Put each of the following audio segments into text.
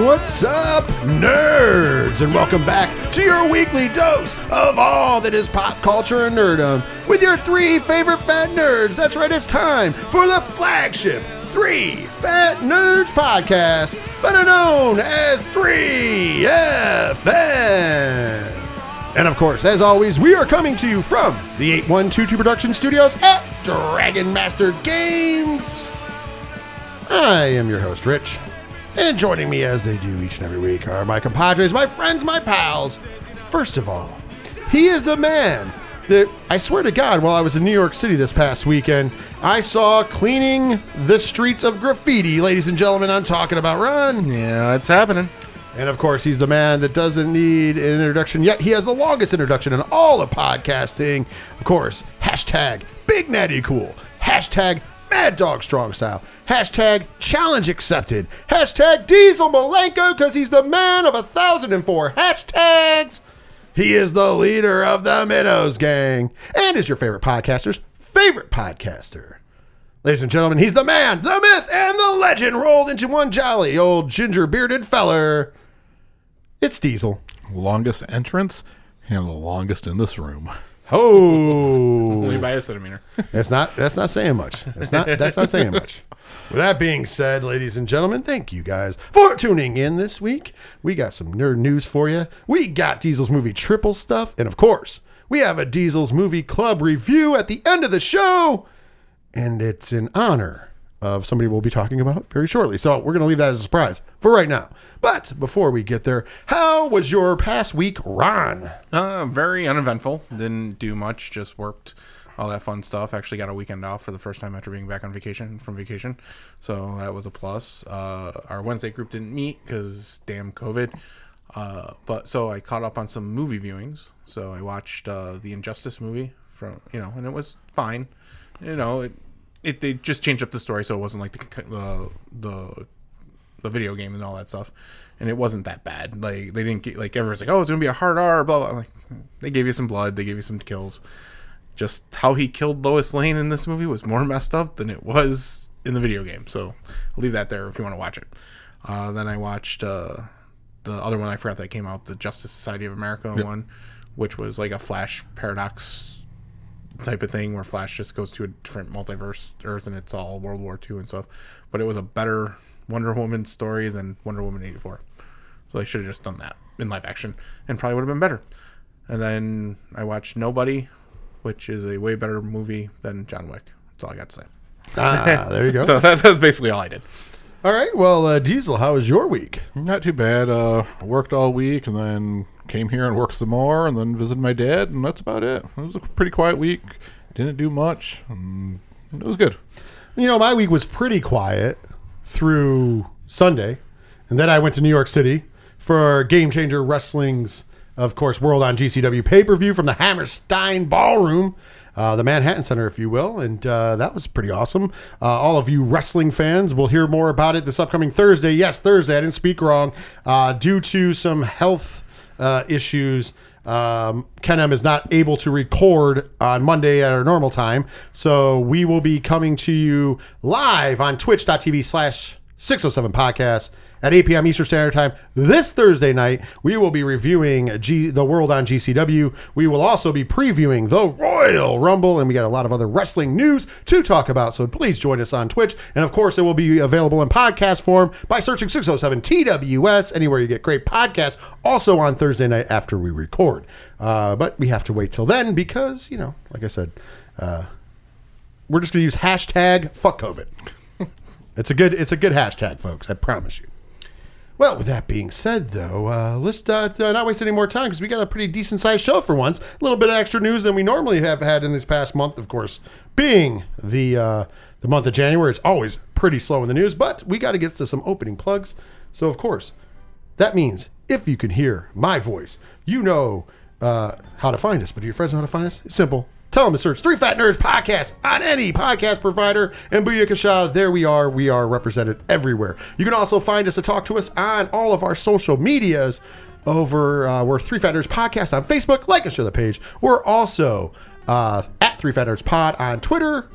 What's up, nerds? And welcome back to your weekly dose of all that is pop culture and nerdom with your three favorite fat nerds. That's right, it's time for the flagship Three Fat Nerds podcast, better known as 3FN. And of course, as always, we are coming to you from the 8122 Production Studios at Dragon Master Games. I am your host, Rich. And joining me as they do each and every week are my compadres, my friends, my pals. First of all, he is the man that I swear to God, while I was in New York City this past weekend, I saw cleaning the streets of graffiti. Ladies and gentlemen, I'm talking about Ron. Yeah, it's happening. And of course, he's the man that doesn't need an introduction, yet he has the longest introduction in all of podcasting. Of course, hashtag Big Natty Cool, hashtag Mad Dog Strong Style, hashtag Challenge Accepted, hashtag Diesel Malenko because he's the man of a thousand and four hashtags. He is the leader of the Minnows Gang and is your favorite podcaster's favorite podcaster. Ladies and gentlemen, he's the man, the myth, and the legend rolled into one jolly old ginger bearded feller. It's Diesel. longest entrance and the longest in this room. Oh, Only by a centimeter. that's not that's not saying much. That's not that's not saying much. With that being said, ladies and gentlemen, thank you guys for tuning in this week. We got some nerd news for you. We got Diesel's movie triple stuff, and of course, we have a Diesel's movie club review at the end of the show. and it's in honor of somebody we'll be talking about very shortly. So we're going to leave that as a surprise for right now. But before we get there, how was your past week, Ron? Uh, very uneventful. Didn't do much. Just worked. All that fun stuff. Actually got a weekend off for the first time after being back on vacation from vacation. So that was a plus. Uh, our Wednesday group didn't meet because damn COVID. Uh, but so I caught up on some movie viewings. So I watched uh, the Injustice movie from you know, and it was fine. You know, it, it they just changed up the story so it wasn't like the the the the video game and all that stuff, and it wasn't that bad. Like they didn't get like everyone's like, oh, it's gonna be a hard R, blah blah. Like they gave you some blood, they gave you some kills. Just how he killed Lois Lane in this movie was more messed up than it was in the video game. So I'll leave that there if you want to watch it. Uh, then I watched uh, the other one I forgot that came out, the Justice Society of America one, which was like a Flash paradox type of thing where Flash just goes to a different multiverse Earth and it's all World War II and stuff. But it was a better Wonder Woman story than Wonder Woman eighty four. So they should have just done that in live action and probably would have been better. And then I watched Nobody, which is a way better movie than John Wick. That's all I got to say. Ah, there you go. So that, that's basically all I did. All right. Well, uh, Diesel, how was your week? Not too bad. Uh, worked all week and then came here and worked some more and then visited my dad, and that's about it. It was a pretty quiet week. Didn't do much. And it was good. You know, my week was pretty quiet through Sunday, and then I went to New York City for Game Changer Wrestling's, of course, World on GCW pay per view from the Hammerstein Ballroom. Uh, the Manhattan Center, if you will, and uh, that was pretty awesome. Uh, all of you wrestling fans will hear more about it this upcoming Thursday. Yes, Thursday. I didn't speak wrong. Uh, due to some health uh, issues, um, Ken M is not able to record on Monday at our normal time. So we will be coming to you live on twitch.tv slash 607 podcast at 8 p.m. Eastern Standard Time this Thursday night. We will be reviewing G- the World on GCW. We will also be previewing the Royal Rumble, and we got a lot of other wrestling news to talk about. So please join us on Twitch. And of course, it will be available in podcast form by searching 607 TWS anywhere you get great podcasts. Also on Thursday night after we record. Uh, but we have to wait till then because, you know, like I said, uh, we're just going to use hashtag fuck COVID. It's a good it's a good hashtag, folks. I promise you. Well, with that being said, though, uh, let's uh, not waste any more time because we got a pretty decent sized show for once. A little bit of extra news than we normally have had in this past month, of course, being the uh, the month of January. It's always pretty slow in the news, but we got to get to some opening plugs. So, of course, that means if you can hear my voice, you know uh, how to find us. But do your friends know how to find us? It's simple. Tell them to search Three Fat Nerds Podcast on any podcast provider. And Booyakasha, there we are. We are represented everywhere. You can also find us to talk to us on all of our social medias over, uh, we're Three Fat Nerds Podcast on Facebook. Like and share the page. We're also uh, at Three Fat Nerds Pod on Twitter,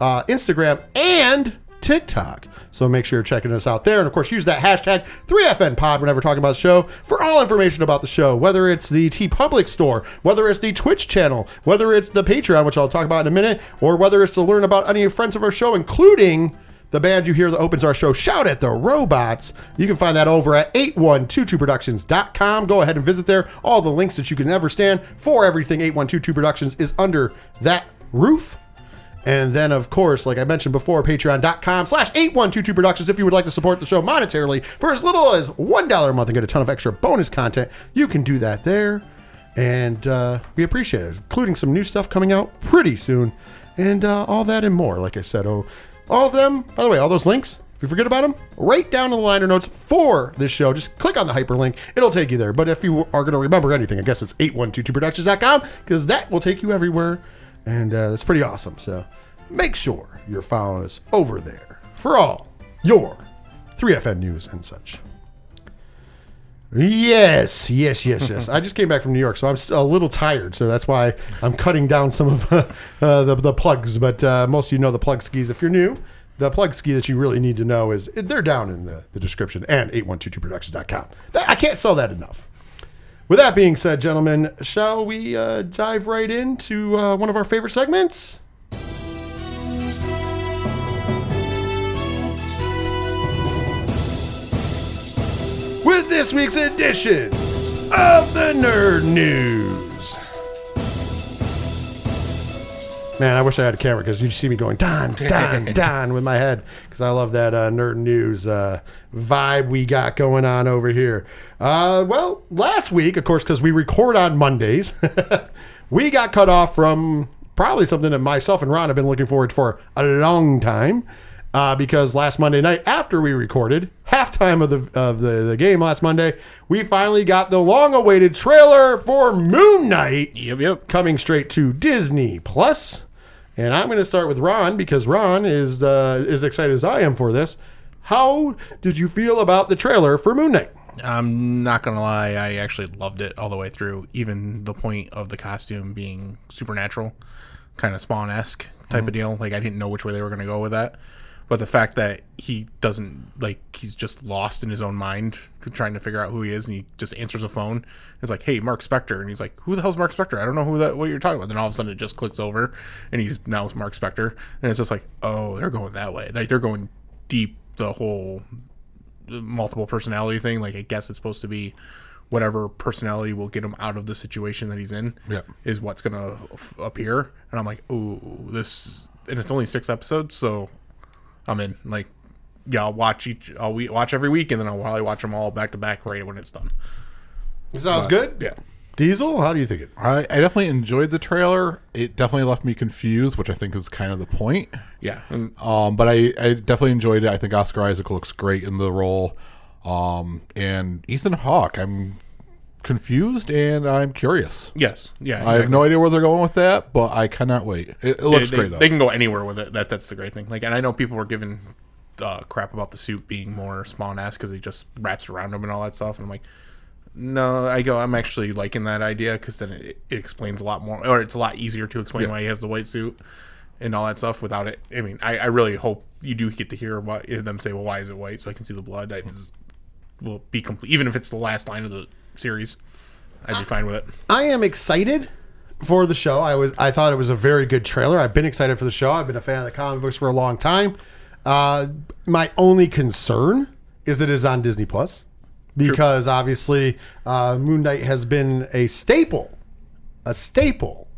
uh, Instagram, and TikTok. So make sure you're checking us out there. And of course, use that hashtag 3FNPod whenever talking about the show for all information about the show, whether it's the TeePublic store, whether it's the Twitch channel, whether it's the Patreon, which I'll talk about in a minute, or whether it's to learn about any friends of our show, including the band you hear that opens our show, Shout at the Robots. You can find that over at 8122productions.com. Go ahead and visit there. All the links that you can ever stand for everything 8122 Productions is under that roof. And then, of course, like I mentioned before, patreon.com slash 8122 Productions. If you would like to support the show monetarily for as little as $1 a month and get a ton of extra bonus content, you can do that there. And uh, we appreciate it, including some new stuff coming out pretty soon. And uh, all that and more, like I said. Oh, all of them, by the way, all those links, if you forget about them, right down in the liner notes for this show. Just click on the hyperlink. It'll take you there. But if you are going to remember anything, I guess it's 8122productions.com because that will take you everywhere. And uh, it's pretty awesome. So make sure you're following us over there for all your 3FN news and such. Yes, yes, yes, yes. I just came back from New York, so I'm a little tired. So that's why I'm cutting down some of uh, the, the plugs. But uh, most of you know the plug skis. If you're new, the plug ski that you really need to know is they're down in the, the description and 8122productions.com. That, I can't sell that enough. With that being said, gentlemen, shall we uh, dive right into uh, one of our favorite segments? With this week's edition of the Nerd News. Man, I wish I had a camera because you'd see me going Don, Don, Don with my head because I love that uh, nerd news uh, vibe we got going on over here. Uh, well, last week, of course, because we record on Mondays, we got cut off from probably something that myself and Ron have been looking forward to for a long time. Uh, because last Monday night, after we recorded halftime of the of the, the game last Monday, we finally got the long-awaited trailer for Moon Knight Yep, yep. coming straight to Disney Plus. And I'm going to start with Ron because Ron is uh, as excited as I am for this. How did you feel about the trailer for Moon Knight? I'm not gonna lie, I actually loved it all the way through, even the point of the costume being supernatural, kind of Spawn esque type of deal. Like I didn't know which way they were gonna go with that, but the fact that he doesn't like he's just lost in his own mind, trying to figure out who he is, and he just answers a phone. It's like, "Hey, Mark Spector," and he's like, "Who the hell's Mark Spector? I don't know who that what you're talking about." Then all of a sudden, it just clicks over, and he's now it's Mark Spector, and it's just like, "Oh, they're going that way. Like they're going deep." The whole multiple personality thing. Like I guess it's supposed to be whatever personality will get him out of the situation that he's in. Yep. is what's gonna f- appear. And I'm like, ooh, this, and it's only six episodes, so I'm in. Like, yeah, I'll watch each. I'll we- watch every week, and then I'll probably watch them all back to back right when it's done. Sounds good. Yeah. Diesel, how do you think it? I, I definitely enjoyed the trailer. It definitely left me confused, which I think is kind of the point. Yeah, and Um, but I, I definitely enjoyed it. I think Oscar Isaac looks great in the role. Um, and Ethan Hawke, I'm confused and I'm curious. yes, yeah. I have no idea where they're going with that, but I cannot wait. It, it looks they, great though. They can go anywhere with it. That that's the great thing. Like, and I know people were giving uh, crap about the suit being more Spawn esque because he just wraps around him and all that stuff. And I'm like, no, I go. I'm actually liking that idea because then it, it explains a lot more, or it's a lot easier to explain why he has the white suit and all that stuff without it. I mean, I, I really hope you do get to hear what them say. Well, why is it white? So I can see the blood. I just will be complete, even if it's the last line of the series. I'd be fine with it. I am excited for the show. I was I thought it was a very good trailer. I've been excited for the show. I've been a fan of the comic books for a long time. Uh, my only concern is that it is on Disney Plus because obviously uh, Moon Knight has been a staple, a staple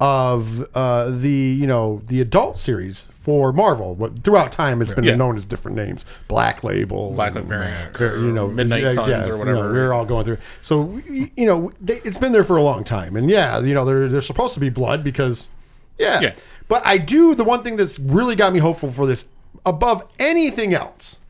of uh, the you know the adult series for Marvel. What throughout time it's been Yeah. known as different names, Black Label, Black Variant, you know, Midnight Suns, yeah, or you know, whatever. we're all going through. So you know, they, it's been there for a long time, and yeah, you know, there, there's supposed to be blood because, yeah. Yeah. But I do the one thing that's really got me hopeful for this above anything else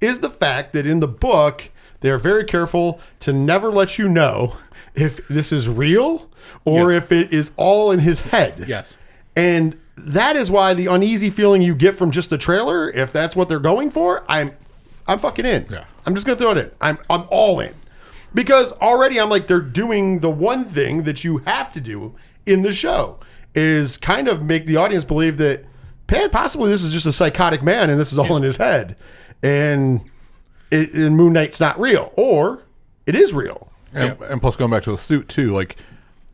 is the fact that in the book they are very careful to never let you know if this is real or Yes. if it is all in his head. Yes. And that is why the uneasy feeling you get from just the trailer, if that's what they're going for, I'm I'm fucking in. Yeah. I'm just gonna throw it in. I'm I'm all in. Because already I'm like they're doing the one thing that you have to do in the show is kind of make the audience believe that possibly this is just a psychotic man, and this is all in his head, and, it, and Moon Knight's not real, or it is real. And, and plus, going back to the suit too, like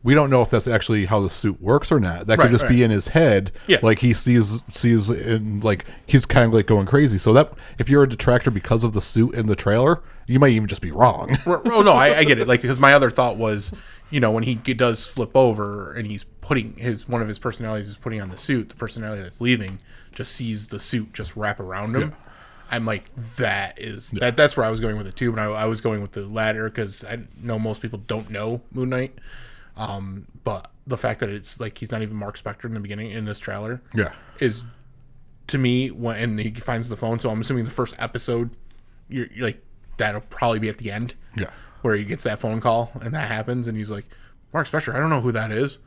we don't know if that's actually how the suit works or not. That could Right, just be in his head. Yeah. like he sees sees in like he's kind of like going crazy. So that if you're a detractor because of the suit in the trailer, you might even just be wrong. oh no, I, I get it. Like because my other thought was, you know, when he does flip over and he's putting his one of his personalities is putting on the suit, the personality that's leaving just sees the suit just wrap around him. I'm like, that is that. That's where I was going with it too. But I, I was going with the latter because I know most people don't know Moon Knight. Um, but the fact that it's like he's not even Mark Spector in the beginning in this trailer, Yeah. is to me when and he finds the phone. So I'm assuming the first episode, you're, you're like that'll probably be at the end Yeah. where he gets that phone call and that happens and he's like mark spector i don't know who that is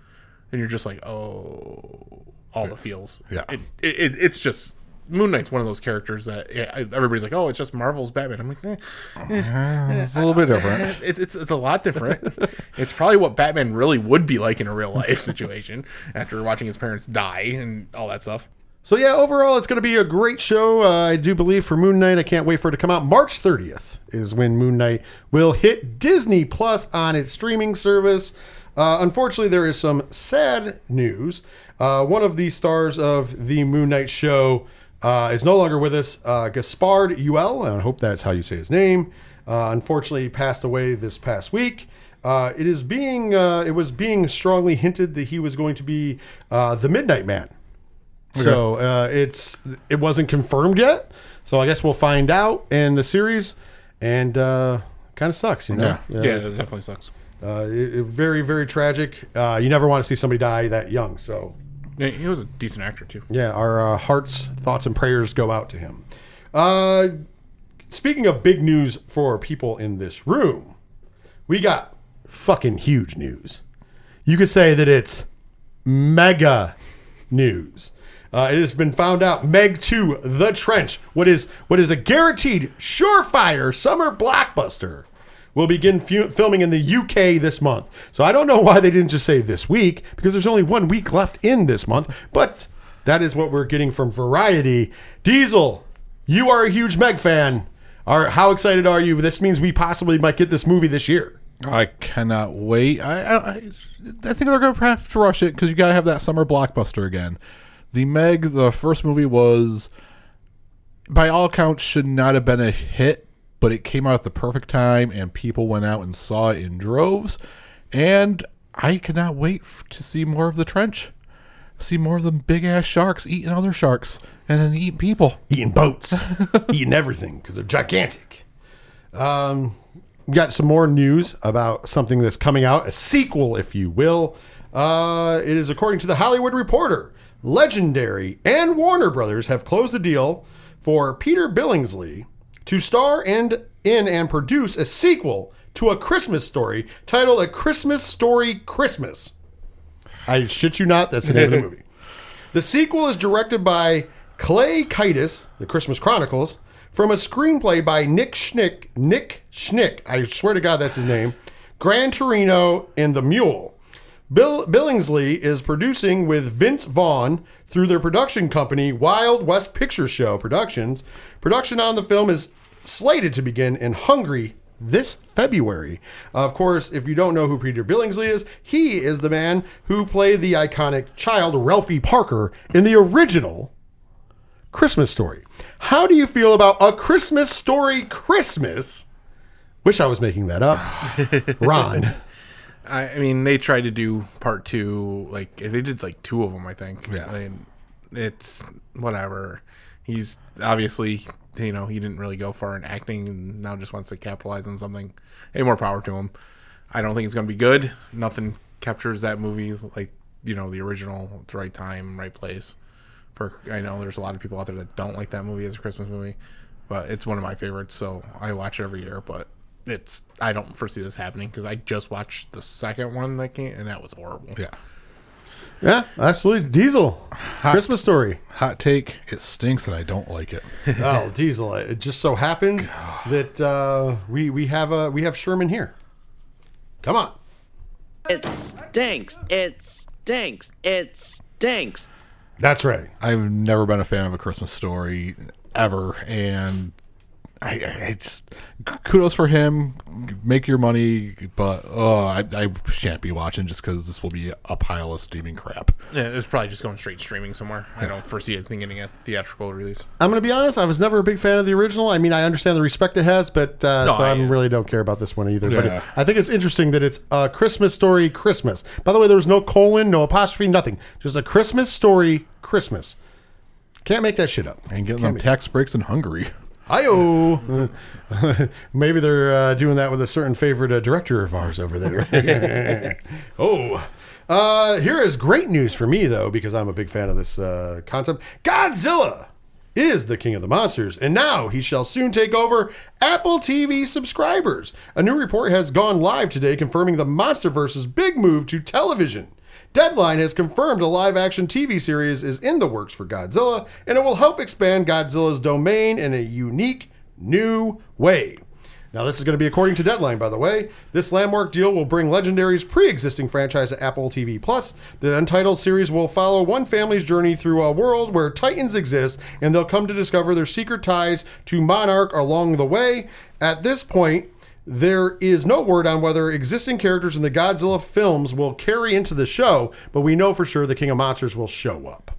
and you're just like oh all the feels Yeah. it, it, it, it's just moon knight's one of those characters that everybody's like oh it's just marvel's batman i'm like eh, It's a little bit different. it's, it's, it's a lot different it's probably what batman really would be like in a real life situation after watching his parents die and all that stuff So yeah, overall, it's going to be a great show. Uh, I do believe for Moon Knight. I can't wait for it to come out. March 30th is when Moon Knight will hit Disney Plus on its streaming service. Uh, unfortunately, there is some sad news. Uh, one of the stars of the Moon Knight show uh, is no longer with us. Uh, Gaspard Ulliel, I hope that's how you say his name. Uh, unfortunately, passed away this past week. Uh, it is being uh, it was being strongly hinted that he was going to be uh, the Midnight Man. So uh, it's it wasn't confirmed yet. So I guess we'll find out in the series, and uh, kind of sucks, you know. Yeah. yeah it definitely sucks Uh, it, it- very very tragic. Uh, you never want to see somebody die that young. So yeah, he was a decent actor too yeah, our uh, hearts, thoughts, and prayers go out to him. Uh, speaking of big news for people in this room, we got fucking huge news. You could say that it's mega news. Uh, it has been found out Meg 2 The Trench, what is what is a guaranteed surefire summer blockbuster, will begin fu- filming in the UK this month. So I don't know why they didn't just say this week because there's only one week left in this month, but that is what we're getting from Variety. Diesel, you are a huge Meg fan. Are how excited are you? This means we possibly might get this movie this year. I cannot wait. I I, I think they're going to have to rush it because you got to have that summer blockbuster again. The Meg, the first movie was, by all accounts, should not have been a hit, but it came out at the perfect time and people went out and saw it in droves. And I cannot wait f- to see more of the trench. See more of them big ass sharks eating other sharks and then eating people. eating boats, eating everything because they're gigantic. Um, we got some more news about something that's coming out, a sequel, if you will. Uh, it is according to the Hollywood Reporter. Legendary and Warner Brothers have closed the deal for Peter Billingsley to star and in and produce a sequel to a Christmas story titled A Christmas Story Christmas. I shit you not, that's the name of the movie. The sequel is directed by Clay Kaytis, The Christmas Chronicles, from a screenplay by Nick Schnick. Nick Schnick, I swear to God that's his name. Gran Torino and The Mule. Bill Billingsley is producing with Vince Vaughn through their production company Wild West Picture Show Productions. Production on the film is slated to begin in Hungary this February. Uh, of course, if you don't know who Peter Billingsley is, he is the man who played the iconic child Ralphie Parker in the original Christmas Story. How do you feel about a Christmas Story Christmas? Wish I was making that up. Ron. I, I mean, they tried to do part two. Like they did like two of them, I think. Yeah. I mean, it's whatever. He's obviously, you know, he didn't really go far in acting, and now just wants to capitalize on something. Hey, more power to him. I don't think it's gonna be good. Nothing captures that movie like you know the original. It's the right time, right place. For I know there's a lot of people out there that don't like that movie as a Christmas movie, but it's one of my favorites. So I watch it every year. But it's I don't foresee this happening because I just watched the second one that came and that was horrible. Yeah. Yeah, absolutely. Diesel. Christmas story. Hot take: It stinks, and I don't like it. Oh, Diesel. It just so happens that uh, we we have a we have Sherman here. Come on. It stinks. It stinks. It stinks. That's right. I've never been a fan of a Christmas story ever, and I, I it's kudos for him. Make your money, but oh, I, I shan't be watching just because this will be a pile of steaming crap. Yeah, it's probably just going straight streaming somewhere. I don't foresee anything getting a theatrical release. I'm going to be honest. I was never a big fan of the original. I mean, I understand the respect it has, but uh, No, so I, I- really don't care about this one either. But it, I think it's interesting that it's a Christmas story Christmas. By the way, there was no colon, no apostrophe, nothing. Just a Christmas story Christmas. Can't make that shit up. And getting them tax breaks in Hungary. Ayo. Maybe they're uh, doing that with a certain favorite uh, director of ours over there. oh. Uh, here is great news for me, though, because I'm a big fan of this uh, concept. Godzilla is the king of the monsters, and now he shall soon take over Apple TV subscribers. A new report has gone live today confirming the Monsterverse's big move to television. Deadline has confirmed a live action TV series is in the works for Godzilla, and it will help expand Godzilla's domain in a unique, new way. Now, this is going to be according to Deadline, by the way. This landmark deal will bring Legendary's pre existing franchise to Apple TV. Plus, the Untitled series will follow one family's journey through a world where Titans exist, and they'll come to discover their secret ties to Monarch along the way. At this point, there is no word on whether existing characters in the Godzilla films will carry into the show, but we know for sure the King of Monsters will show up.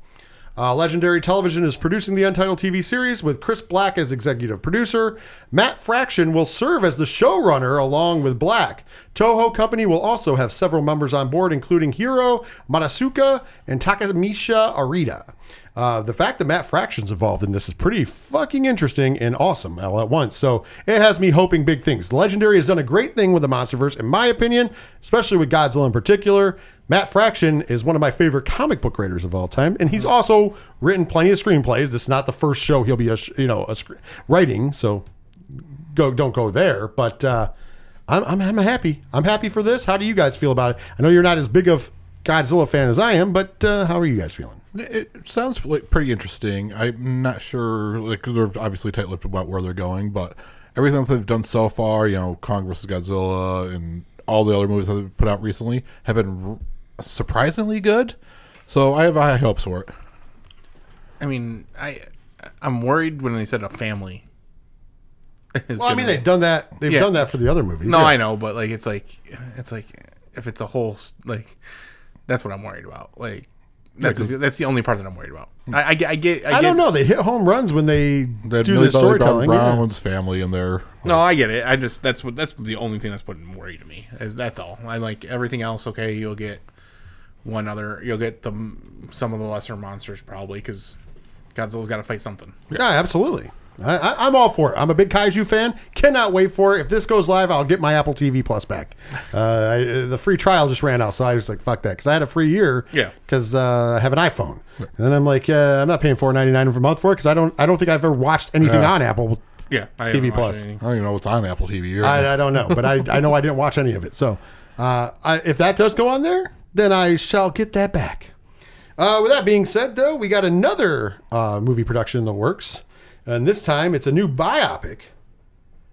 Uh, Legendary Television is producing the Untitled TV series with Chris Black as executive producer. Matt Fraction will serve as the showrunner along with Black. Toho Company will also have several members on board, including Hiro Manasuka and Takemasa Arita. Uh, the fact that Matt Fraction's involved in this is pretty fucking interesting and awesome all at once. So it has me hoping big things. Legendary has done a great thing with the MonsterVerse, in my opinion, especially with Godzilla in particular. Matt Fraction is one of my favorite comic book writers of all time, and he's also written plenty of screenplays. This is not the first show he'll be, a, you know, a sc- writing, so go don't go there. But uh, I'm, I'm I'm happy. I'm happy for this. How do you guys feel about it? I know you're not as big of Godzilla fan as I am, but uh, how are you guys feeling? It sounds like pretty interesting. I'm not sure, like they're obviously tight-lipped about where they're going, but everything that they've done so far, you know, Kong vs. Godzilla and all the other movies that they've put out recently have been r- surprisingly good. So I have high hopes for it. I mean, I I'm worried when they said a family. is Well, I gonna- mean, they've done that. They've Yeah. done that for the other movies. No, Yeah. I know, but like it's like it's like if it's a whole like that's what I'm worried about. Like that's that's the only part that I'm worried about. Hmm. I, I get I get I, I get, don't know. They hit home runs when they They do Millie the Bobby storytelling. yeah. Brown's family in there. No, I get it. I just that's what that's the only thing that's putting worry to me. Is that's all. I like everything else. Okay, you'll get one other. You'll get the some of the lesser monsters probably because Godzilla's got to fight something. Yeah, absolutely. I, I, I'm all for it. I'm a big kaiju fan. Cannot wait for it. If this goes live, I'll get my Apple TV Plus back. Uh, I, the free trial just ran out, so I was like, "Fuck that," because I had a free year. Yeah. Because uh, I have an iPhone, and then I'm like, uh, I'm not paying four ninety nine a month for it because I don't. I don't think I've ever watched anything Yeah. on Apple. Yeah, I TV Plus. anything. I don't even know what's on Apple TV. Or I, I don't know, but I, I know I didn't watch any of it. So uh, I, if that does go on there, then I shall get that back. Uh, with that being said, though, we got another uh, movie production in the works, and this time it's a new biopic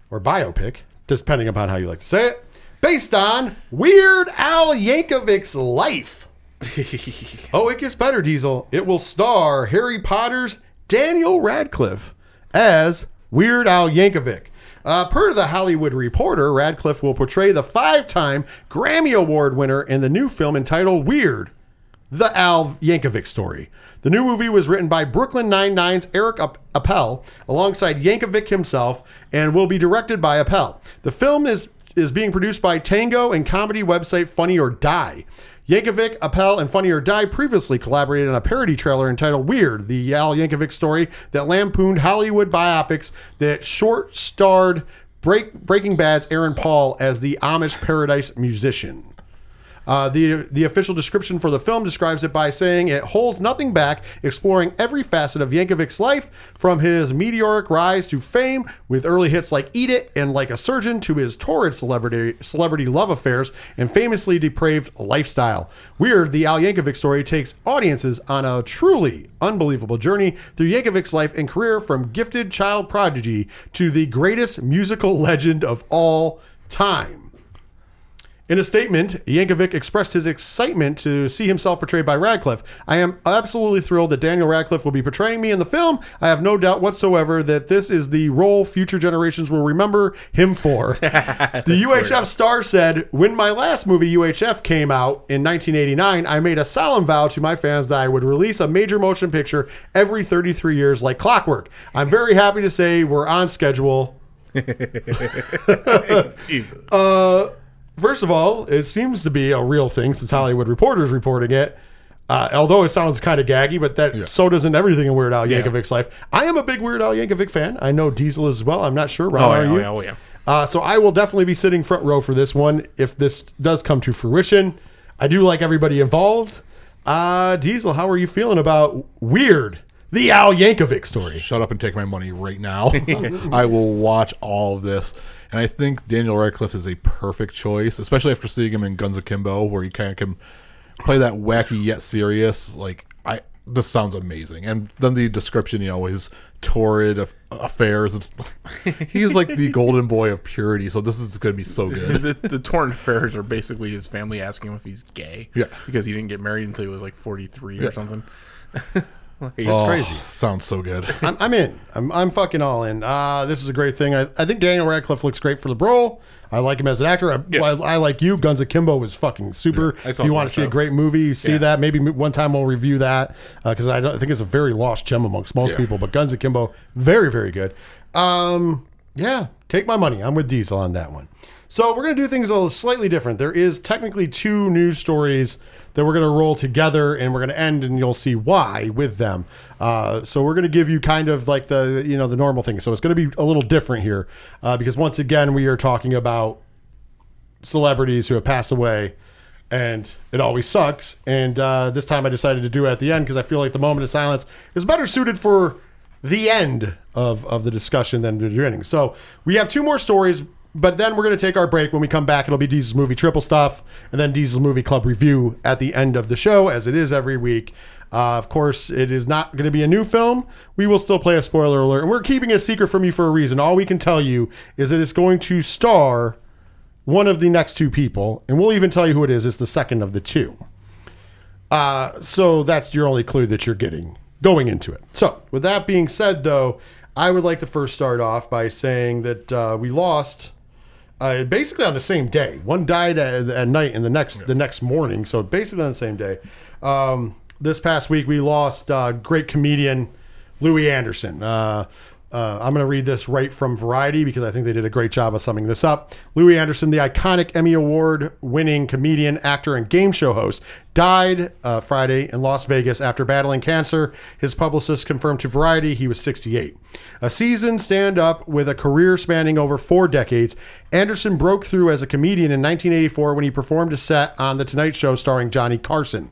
or biopic, depending upon how you like to say it, based on Weird Al Yankovic's life. Oh, it gets better, Diesel. It will star Harry Potter's Daniel Radcliffe as Weird Al Yankovic. Uh, per the Hollywood Reporter, Radcliffe will portray the five time Grammy Award winner in the new film entitled Weird The Al Yankovic Story. The new movie was written by Brooklyn Nine-Nine's Eric Appel alongside Yankovic himself and will be directed by Appel. The film is is being produced by Tango and comedy website Funny or Die. Yankovic, Appel, and Funny or Die previously collaborated on a parody trailer entitled Weird, the Al Yankovic story that lampooned Hollywood biopics that short starred Break, Breaking Bad's Aaron Paul as the Amish Paradise musician. Uh, the the official description for the film describes it by saying it holds nothing back, exploring every facet of Yankovic's life, from his meteoric rise to fame with early hits like "Eat It" and "Like a Surgeon" to his torrid celebrity celebrity love affairs and famously depraved lifestyle. Weird, the Al Yankovic story takes audiences on a truly unbelievable journey through Yankovic's life and career, from gifted child prodigy to the greatest musical legend of all time. In a statement, Yankovic expressed his excitement to see himself portrayed by Radcliffe. I am absolutely thrilled that Daniel Radcliffe will be portraying me in the film. I have no doubt whatsoever that this is the role future generations will remember him for. the UHF star said, When my last movie, UHF, came out in 1989, I made a solemn vow to my fans that I would release a major motion picture every 33 years like clockwork. I'm very happy to say we're on schedule. Uh, First of all, it seems to be a real thing since Hollywood Reporter's reporting it. Uh, although it sounds kind of gaggy, but that so doesn't everything in Weird Al Yankovic's life. I am a big Weird Al Yankovic fan. I know Diesel as well. I'm not sure. Ron, Oh, are you? oh, yeah, oh, yeah. Uh, so I will definitely be sitting front row for this one if this does come to fruition. I do like everybody involved. Uh, Diesel, how are you feeling about Weird, the Al Yankovic story? Shut up and take my money right now. I will watch all of this. And I think Daniel Radcliffe is a perfect choice, especially after seeing him in Guns Akimbo, where he kind of can play that wacky yet serious. Like, I this sounds amazing. And then the description, you know, his torrid aff- affairs. He's like the golden boy of purity. So this is going to be so good. the, the torn affairs are basically his family asking him if he's gay. Yeah. Because he didn't get married until he was like 43 Yeah. or something. Like, It's Oh, crazy. Sounds so good. I'm, I'm in. I'm, I'm fucking all in. Uh, this is a great thing. I, I think Daniel Radcliffe looks great for the role. I like him as an actor. I, Yeah. I, I like you. Guns Akimbo was fucking super. I if you want to see a great movie, see Yeah. that. Maybe one time we'll review that because I, I think it's a very lost gem amongst most Yeah. people. But Guns Akimbo, very very good. Um, yeah, take my money. I'm with Diesel on that one. So we're gonna do things a little slightly different. There is technically two news stories that we're gonna roll together, and we're gonna end, and you'll see why with them. Uh, so we're gonna give you kind of like the you know the normal thing. So it's gonna be a little different here uh, because once again we are talking about celebrities who have passed away, and it always sucks. And uh, this time I decided to do it at the end because I feel like the moment of silence is better suited for the end of, of the discussion than the beginning. So we have two more stories, but then we're going to take our break. When we come back, it'll be Diesel's movie triple stuff, and then Diesel's movie club review at the end of the show, as it is every week. Uh, of course, it is not going to be a new film. We will still play a spoiler alert, and we're keeping a secret from you for a reason. All we can tell you is that it's going to star one of the next two people, and we'll even tell you who it is. It's the second of the two. Uh, so that's your only clue that you're getting going into it. So, with that being said, though, I would like to first start off by saying that uh, we lost uh, basically on the same day. One died at, at night, and the next the next morning. So basically on the same day. Um, this past week, we lost uh, great comedian Louie Anderson. Uh, uh, I'm going to read this right from Variety because I think they did a great job of summing this up. Louie Anderson, the iconic Emmy Award winning comedian, actor, and game show host, died uh, Friday in Las Vegas after battling cancer. His publicist confirmed to Variety he was 68. A seasoned stand up with a career spanning over four decades, Anderson broke through as a comedian in 1984 when he performed a set on The Tonight Show starring Johnny Carson.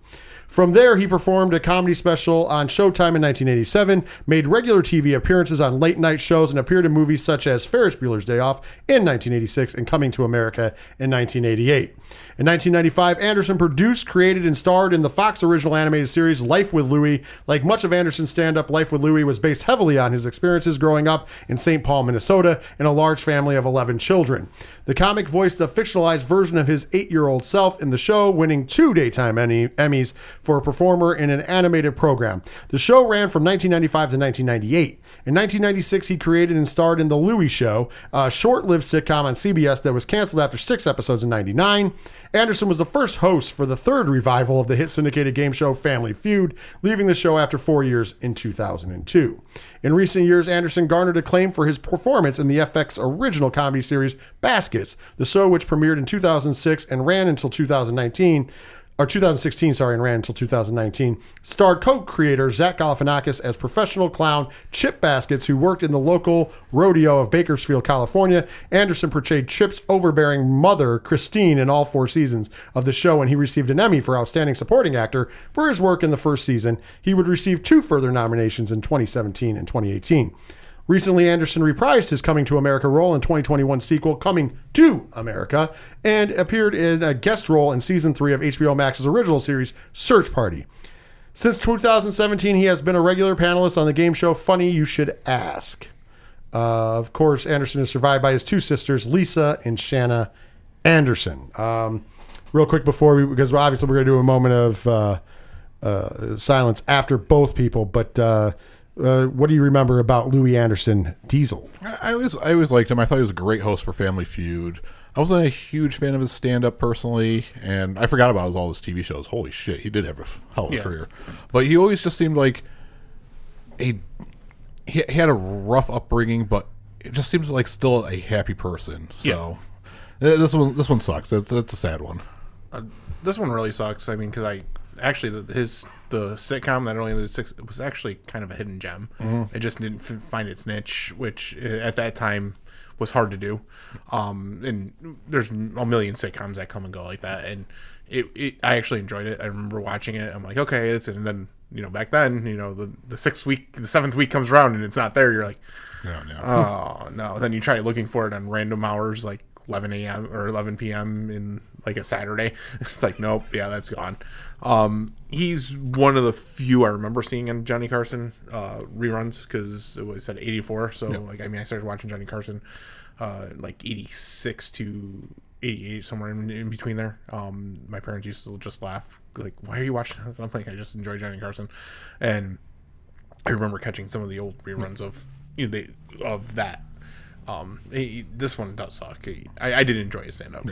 From there, he performed a comedy special on Showtime in 1987, made regular TV appearances on late night shows, and appeared in movies such as Ferris Bueller's Day Off in 1986 and Coming to America in 1988. In 1995, Anderson produced, created, and starred in the Fox original animated series Life with Louie. Like much of Anderson's stand up, Life with Louie was based heavily on his experiences growing up in St. Paul, Minnesota, in a large family of 11 children. The comic voiced a fictionalized version of his eight year old self in the show, winning two daytime Emmy- Emmys for a performer in an animated program. The show ran from 1995 to 1998. In 1996, he created and starred in The Louie Show, a short lived sitcom on CBS that was canceled after six episodes in 99. Anderson was the first host for the third revival of the hit syndicated game show Family Feud, leaving the show after four years in 2002. In recent years, Anderson garnered acclaim for his performance in the FX original comedy series Baskets, the show which premiered in 2006 and ran until 2019 or 2016, sorry, and ran until 2019, starred co-creator Zach Galifianakis as professional clown Chip Baskets, who worked in the local rodeo of Bakersfield, California. Anderson portrayed Chip's overbearing mother, Christine, in all four seasons of the show, and he received an Emmy for Outstanding Supporting Actor for his work in the first season. He would receive two further nominations in 2017 and 2018. Recently, Anderson reprised his Coming to America role in 2021 sequel Coming to America and appeared in a guest role in season three of HBO Max's original series Search Party. Since 2017, he has been a regular panelist on the game show Funny You Should Ask. Uh, of course, Anderson is survived by his two sisters, Lisa and Shanna Anderson. Um, real quick before we, because obviously we're going to do a moment of uh, uh, silence after both people, but uh, uh, what do you remember about Louie Anderson Diesel? I I always I always liked him. I thought he was a great host for Family Feud. I wasn't a huge fan of his stand up personally, and I forgot about his, all his TV shows. Holy shit, he did have a f- hell of a Yeah. career. But he always just seemed like a he, he had a rough upbringing, but it just seems like still a happy person. So uh, this one this one sucks. That's, that's a sad one. this one really sucks. I mean, because I actually the, his the sitcom that only six was actually kind of a hidden gem. It just didn't f- find its niche, which uh, at that time was hard to do. Um, and there's a million sitcoms that come and go like that, and it, it I actually enjoyed it. I remember watching it. I'm like, okay, it's and then you know back then you know the the sixth week the seventh week comes around and it's not there. You're like, No, no. oh no then you try looking for it on random hours like 11 a.m or 11 p.m in like a saturday. It's like nope yeah that's gone. Um he's one of the few i remember seeing on johnny carson uh reruns because it was at 84 so like i mean i started watching johnny carson uh like 86 to 88 somewhere in, in between there. Um my parents used to just laugh like why are you watching this? I'm like i just enjoy johnny carson. And I remember catching some of the old reruns of you know, they, of that. Um, he- this one does suck. I, I did enjoy his stand up.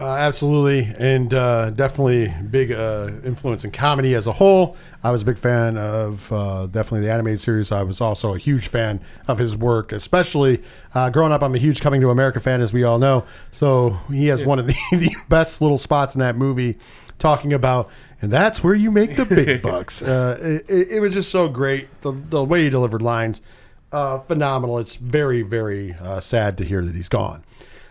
Uh, absolutely, and uh, definitely big uh, influence in comedy as a whole. I was a big fan of uh, definitely the animated series. I was also a huge fan of his work, especially uh, growing up. I'm a huge Coming to America fan, as we all know. So he has one of the, the best little spots in that movie, talking about, and that's where you make the big bucks. Uh, it, it, it was just so great. The, the way he delivered lines, uh, phenomenal. It's very, very uh, sad to hear that he's gone.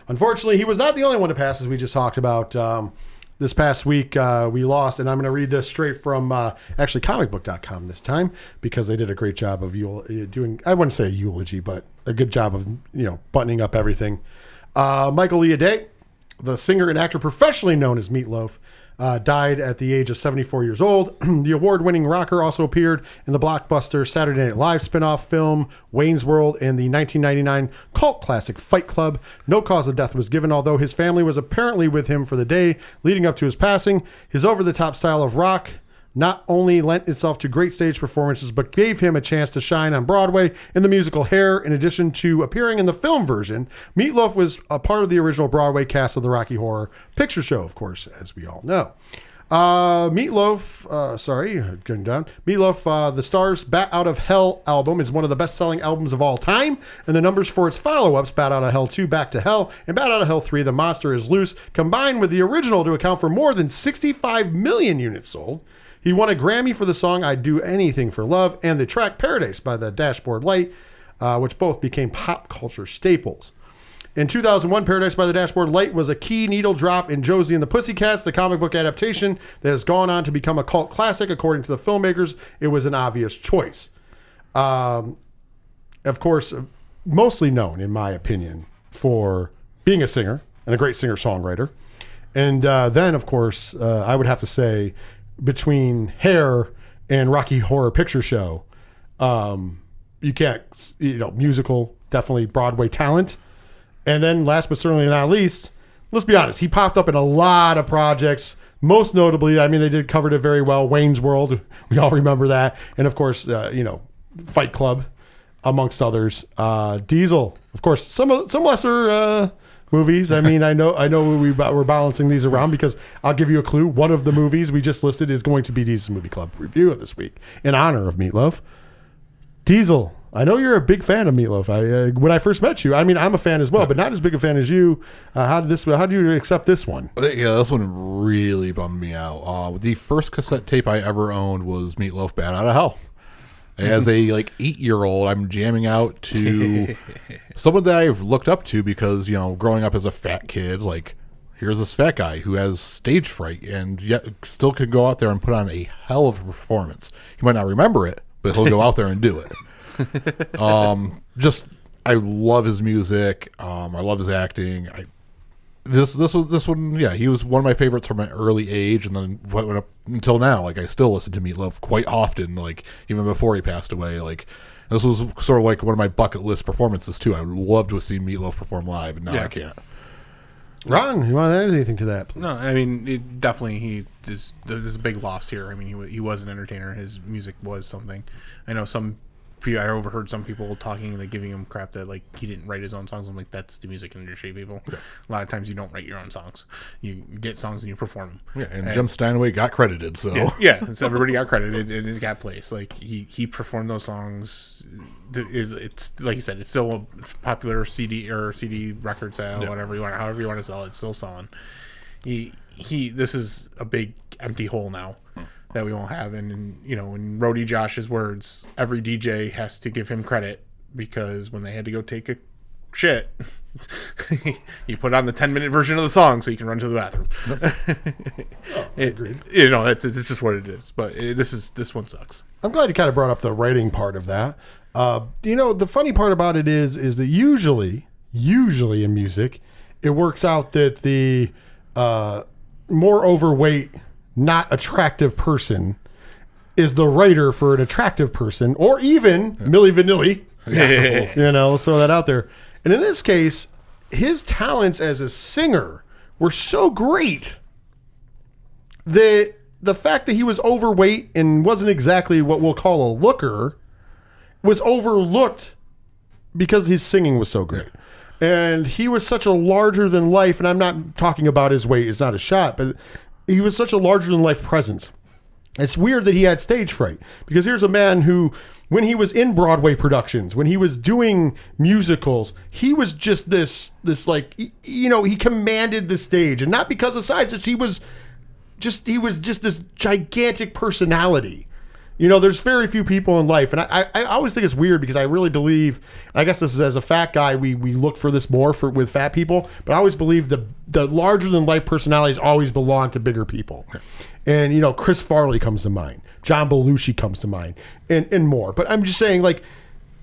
Unfortunately, he was not the only one to pass, as we just talked about. Um, this past week, uh, we lost, and I'm going to read this straight from uh, actually comicbook.com this time because they did a great job of eul- uh, doing, I wouldn't say a eulogy, but a good job of, you know, buttoning up everything. Uh, Michael Lee Aday, the singer and actor professionally known as Meatloaf, uh, died at the age of 74 years old. the award winning rocker also appeared in the blockbuster Saturday Night Live spin off film Wayne's World and the 1999 cult classic Fight Club. No cause of death was given, although his family was apparently with him for the day leading up to his passing. His over the top style of rock not only lent itself to great stage performances, but gave him a chance to shine on Broadway in the musical Hair. In addition to appearing in the film version, Meatloaf was a part of the original Broadway cast of the Rocky Horror Picture Show, of course, as we all know. Uh, Meatloaf, uh, sorry, going down. Meatloaf, uh, the Stars Bat Out of Hell album is one of the best selling albums of all time, and the numbers for its follow ups, Bat Out of Hell 2, Back to Hell, and Bat Out of Hell 3, The Monster is Loose, combined with the original to account for more than 65 million units sold. He won a Grammy for the song I'd Do Anything for Love and the track Paradise by the Dashboard Light, uh, which both became pop culture staples. In 2001, Paradise by the Dashboard Light was a key needle drop in Josie and the Pussycats, the comic book adaptation that has gone on to become a cult classic. According to the filmmakers, it was an obvious choice. Um, of course, mostly known, in my opinion, for being a singer and a great singer songwriter. And uh, then, of course, uh, I would have to say between Hair and Rocky Horror Picture Show, um, you can't, you know, musical, definitely Broadway talent. And then, last but certainly not least, let's be honest, he popped up in a lot of projects. Most notably, I mean, they did covered it very well. Wayne's World, we all remember that, and of course, uh, you know, Fight Club, amongst others. Uh, Diesel, of course, some some lesser uh, movies. I mean, I know I know we we're balancing these around because I'll give you a clue. One of the movies we just listed is going to be Diesel's Movie Club review of this week in honor of Meatloaf. Diesel, I know you're a big fan of Meatloaf. I uh, when I first met you, I mean, I'm a fan as well, but not as big a fan as you. Uh, how did this? How do you accept this one? Yeah, this one really bummed me out. Uh, the first cassette tape I ever owned was Meatloaf Bat Out of Hell. As a like eight year old, I'm jamming out to someone that I've looked up to because you know, growing up as a fat kid, like here's this fat guy who has stage fright and yet still can go out there and put on a hell of a performance. He might not remember it, but he'll go out there and do it. Um, just I love his music. Um, I love his acting. I this this one this one yeah he was one of my favorites from an early age and then went up until now like I still listen to Meatloaf quite often like even before he passed away like this was sort of like one of my bucket list performances too I would love to have seen Meatloaf perform live and now I can't Ron, you want to add anything to that? Please? No, I mean, it definitely he is. There's a big loss here. I mean, he he was an entertainer. His music was something. I know some. I overheard some people talking, like giving him crap that like he didn't write his own songs. I'm like, that's the music industry, people. A lot of times you don't write your own songs. You get songs and you perform them. Yeah, and Jim Steinman got credited, so yeah, it's everybody got credited and it got placed. Like he he performed those songs. Is it's like you said, it's still a popular CD or CD record sale, whatever you want, however you want to sell it, it's still selling. He he, this is a big empty hole now that we won't have. And, and you know, in Rody Josh's words, every DJ has to give him credit because when they had to go take a shit, you put on the ten minute version of the song so you can run to the bathroom. It- You know, it's, it's just what it is. But it, this is this one sucks. I'm glad you kind of brought up the writing part of that. Uh, you know, the funny part about it is, is that usually, usually in music, it works out that the uh, more overweight, not attractive person is the writer for an attractive person, or even Milli Vanilli. you know, throw that out there. And in this case, his talents as a singer were so great that the fact that he was overweight and wasn't exactly what we'll call a looker was overlooked because his singing was so great. And he was such a larger than life, and I'm not talking about his weight, it's not a shot, but he was such a larger than life presence. It's weird that he had stage fright because here's a man who, when he was in Broadway productions, when he was doing musicals, he was just this, this like, you know, he commanded the stage, and not because of size, just he was just he was just this gigantic personality. You know, there's very few people in life, and I, I, I always think it's weird because I really believe. I guess this is as a fat guy, we we look for this more for with fat people, but I always believe the the larger than life personalities always belong to bigger people. And you know, Chris Farley comes to mind, John Belushi comes to mind, and and more. But I'm just saying, like,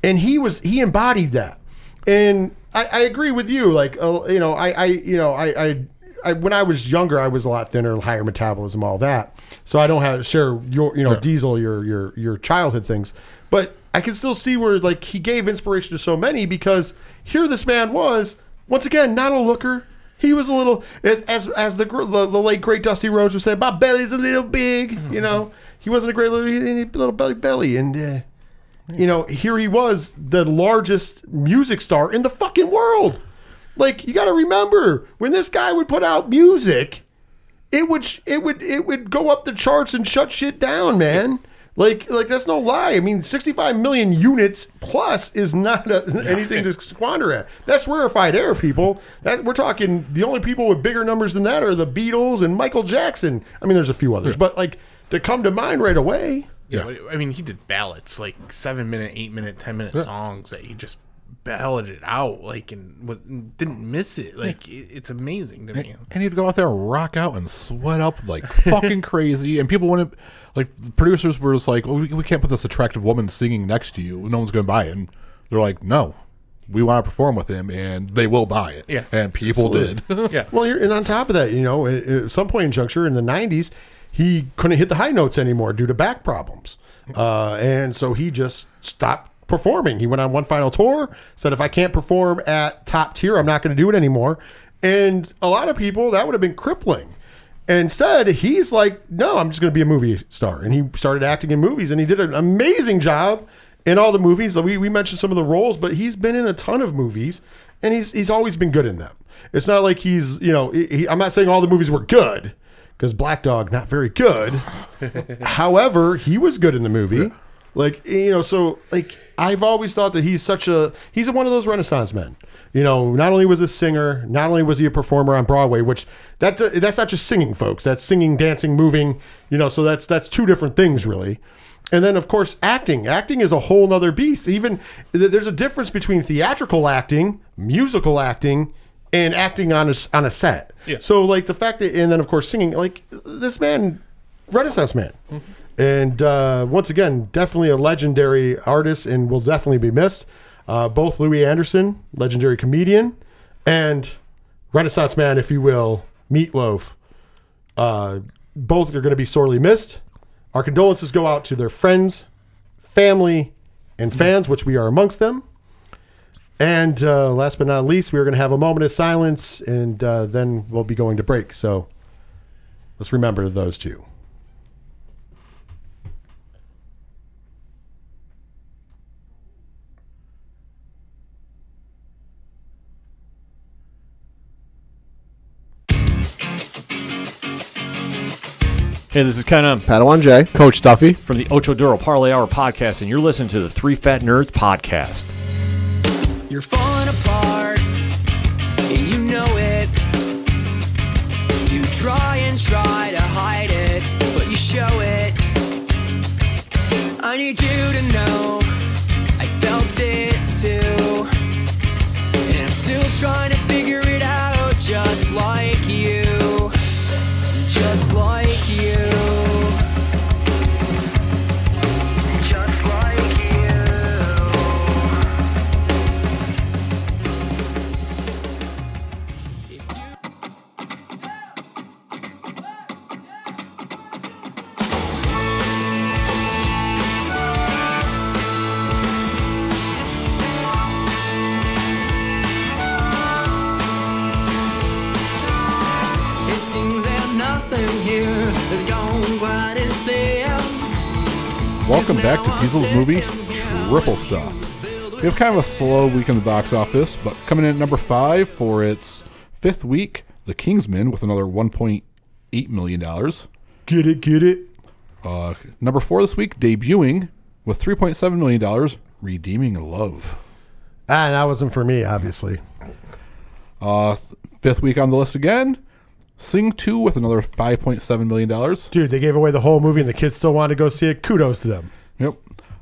and he was he embodied that, and I, I agree with you. Like, uh, you know, I I you know I I. I, when I was younger, I was a lot thinner, higher metabolism, all that. So I don't have share your, you know, diesel your your your childhood things. But I can still see where like he gave inspiration to so many because here this man was once again not a looker. He was a little as as as the the, the late great Dusty Rhodes would say, my belly's a little big. You know, he wasn't a great little, he had a little belly belly, and uh, you know here he was the largest music star in the fucking world. Like you got to remember when this guy would put out music, it would it would it would go up the charts and shut shit down, man. Like like that's no lie. I mean, 65 million units plus is not a, anything to squander at. That's rarefied air, people. That we're talking. The only people with bigger numbers than that are the Beatles and Michael Jackson. I mean, there's a few others, but like to come to mind right away. Yeah, I mean, he did ballads, like seven minute, eight minute, ten minute songs that he just balladed it out, like and was, didn't miss it. Like it, it's amazing to me. and he'd go out there and rock out and sweat up like fucking crazy. And people wouldn't like the producers were just like, well, we, we can't put this attractive woman singing next to you. No one's going to buy it. And they're like, no, we want to perform with him, and they will buy it. Yeah, and people did. Yeah, Well, you're, and on top of that, you know, at, at some point in juncture in the '90s, he couldn't hit the high notes anymore due to back problems, uh, and so he just stopped performing. He went on one final tour, said, "If I can't perform at top tier, I'm not going to do it anymore." And a lot of people that would have been crippling. Instead, he's like, "No, I'm just going to be a movie star," and he started acting in movies, and he did an amazing job in all the movies. We we mentioned some of the roles, but he's been in a ton of movies, and he's he's always been good in them. It's not like he's you know he, I'm not saying all the movies were good because Black Dog not very good. However, he was good in the movie. Like you know, so like I've always thought that he's such a he's one of those Renaissance men. You know, not only was a singer, not only was he a performer on Broadway, which that that's not just singing, folks. That's singing, dancing, moving. You know, so that's that's two different things, really. And then, of course, acting. Acting is a whole nother beast. Even there's a difference between theatrical acting, musical acting, and acting on a, on a set. Yeah. So, like the fact that, and then of course, singing. Like this man, Renaissance man, mm-hmm. And uh, once again, definitely a legendary artist, and will definitely be missed. Uh, both Louie Anderson, legendary comedian, and Renaissance man, if you will, Meatloaf. Uh, both are going to be sorely missed. Our condolences go out to their friends, family, and fans, which we are amongst them. And uh, last but not least, we are going to have a moment of silence, and uh, then we'll be going to break. So let's remember those two. Hey, this is Ken M. Padawan J. Coach Duffy. from the Ocho Duro Parlay Hour podcast, and you're listening to the Three Fat Nerds podcast. You're falling apart, and you know it. You try and try to hide it, but you show it. I need you to know I felt it too. And I'm still trying to Welcome back to Diesel's movie Triple Stuff. We have kind of a slow week in the box office, but coming in at number five for its fifth week, The King's Man with another $1.8 million. Get it, get it. Uh, number four this week, debuting with $3.7 million, Redeeming Love. And that wasn't for me, obviously. Uh, th- fifth week on the list again, Sing 2 with another $5.7 million. Dude, they gave away the whole movie and the kids still wanted to go see it. Kudos to them. Yep.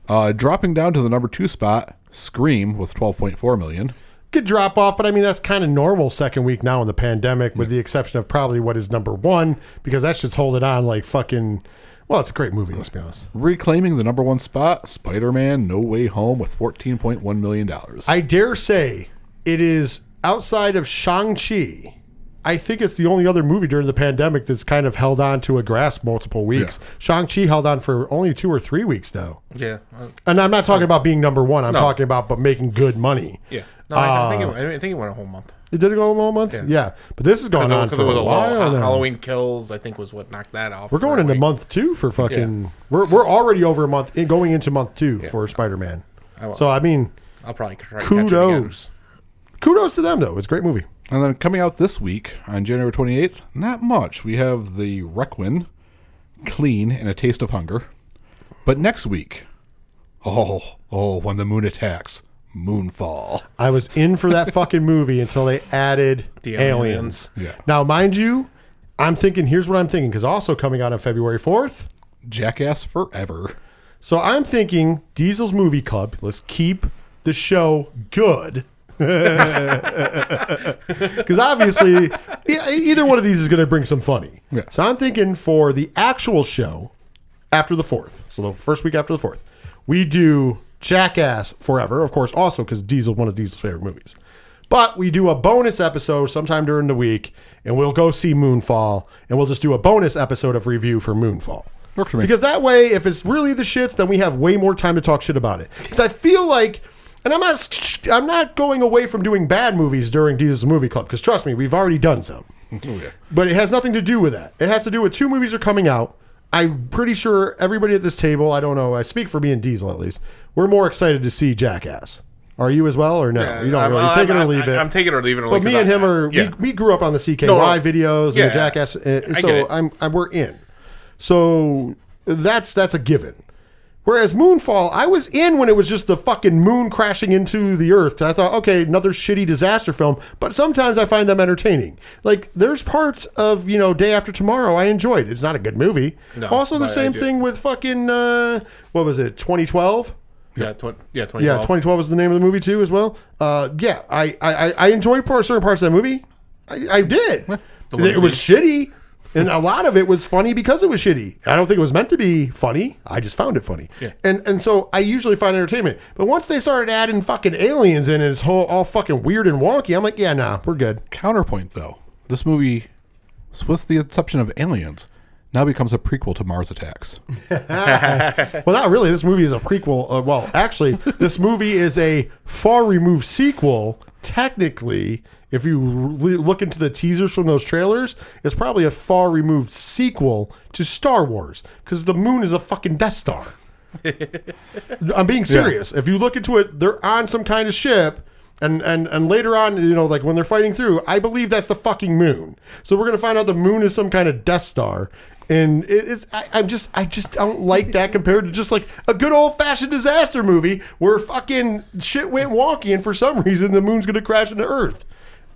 Uh, dropping down to the number two spot, Scream with 12.4 million. Good drop off, but I mean, that's kind of normal second week now in the pandemic, with the exception of probably what is number one, because that's just holding on like fucking. Well, it's a great movie, let's be honest. Reclaiming the number one spot, Spider-Man: No Way Home with 14.1 million dollars. I dare say it is outside of Shang-Chi. I think it's the only other movie during the pandemic that's kind of held on to a grasp multiple weeks. Shang-Chi held on for only two or three weeks, though. Yeah. uh, And I'm not talking about being number one. I'm No. talking about but making good money. Yeah. No, I, I think Uh, it, I think it went a whole month. It did it go a whole month? Yeah. But this is going on Because for a while. while. Halloween Kills, I think, was what knocked that off. We're going into week. month two for fucking. We're, we're already over a month, in, going into month two for Spider Man. So, I mean, I'll probably try to catch it again. kudos. Kudos to them, though. It's a great movie. And then coming out this week on January 28th, not much. We have the Requin, Clean, and A Taste of Hunger. But next week, oh, oh, when the moon attacks, Moonfall. I was in for that fucking movie until they added The aliens. aliens. Yeah. Now, mind you, I'm thinking, here's what I'm thinking, because also coming out on February 4th. Jackass Forever. So I'm thinking Diesel's Movie Club. Let's keep the show good. Because obviously, e- either one of these is going to bring some funny. Yeah. So I'm thinking for the actual show after the fourth, so the first week after the fourth, we do Jackass Forever, of course, also because Diesel one of Diesel's favorite movies. But we do a bonus episode sometime during the week, and we'll go see Moonfall, and we'll just do a bonus episode of review for Moonfall. Works for me. Because that way, if it's really the shits, then we have way more time to talk shit about it. Because I feel like, and I'm not, I'm not going away from doing bad movies during Diesel's Movie Club. Because trust me, we've already done some. But it has nothing to do with that. It has to do with two movies are coming out. I'm pretty sure everybody at this table, I don't know, I speak for me and Diesel at least, we're more excited to see Jackass. Are you as well, or no? Yeah, you don't I'm- really I'm- take it or I'm- leave it. I'm taking it or leaving it But me and him are yeah. we, we grew up on the CKY No, no. videos and Yeah. the Jackass, uh, I so. I'm, I'm we're in. So that's that's a given. Whereas Moonfall, I was in when it was just the fucking moon crashing into the earth. I thought, okay, another shitty disaster film. But sometimes I find them entertaining. Like there's parts of you know Day After Tomorrow I enjoyed. It's not a good movie. No, also, the same thing with fucking uh, what was it? 2012. Yeah, tw- yeah, 2012. Yeah, 2012 was the name of the movie too, as well. Uh, yeah, I I, I- I enjoyed part, certain parts of that movie. I, I did. it was shitty, and a lot of it was funny because it was shitty. I don't think it was meant to be funny. I just found it funny. Yeah. And and so I usually find entertainment. But once they started adding fucking aliens in and it's whole, all fucking weird and wonky, I'm like, yeah, nah, we're good. Counterpoint, though, this movie, with the exception of aliens, now becomes a prequel to Mars Attacks. Well, not really. This movie is a prequel. Uh, well, actually, this movie is a far removed sequel. Technically, if you re- look into the teasers from those trailers, it's probably a far removed sequel to Star Wars because the moon is a fucking Death Star. I'm being serious. If you look into it, they're on some kind of ship. And, and and later on, you know, like when they're fighting through, I believe that's the fucking moon. So we're gonna find out the moon is some kind of Death Star, and it, it's I, I'm just I just don't like that compared to just like a good old fashioned disaster movie where fucking shit went wonky, and for some reason the moon's gonna crash into Earth.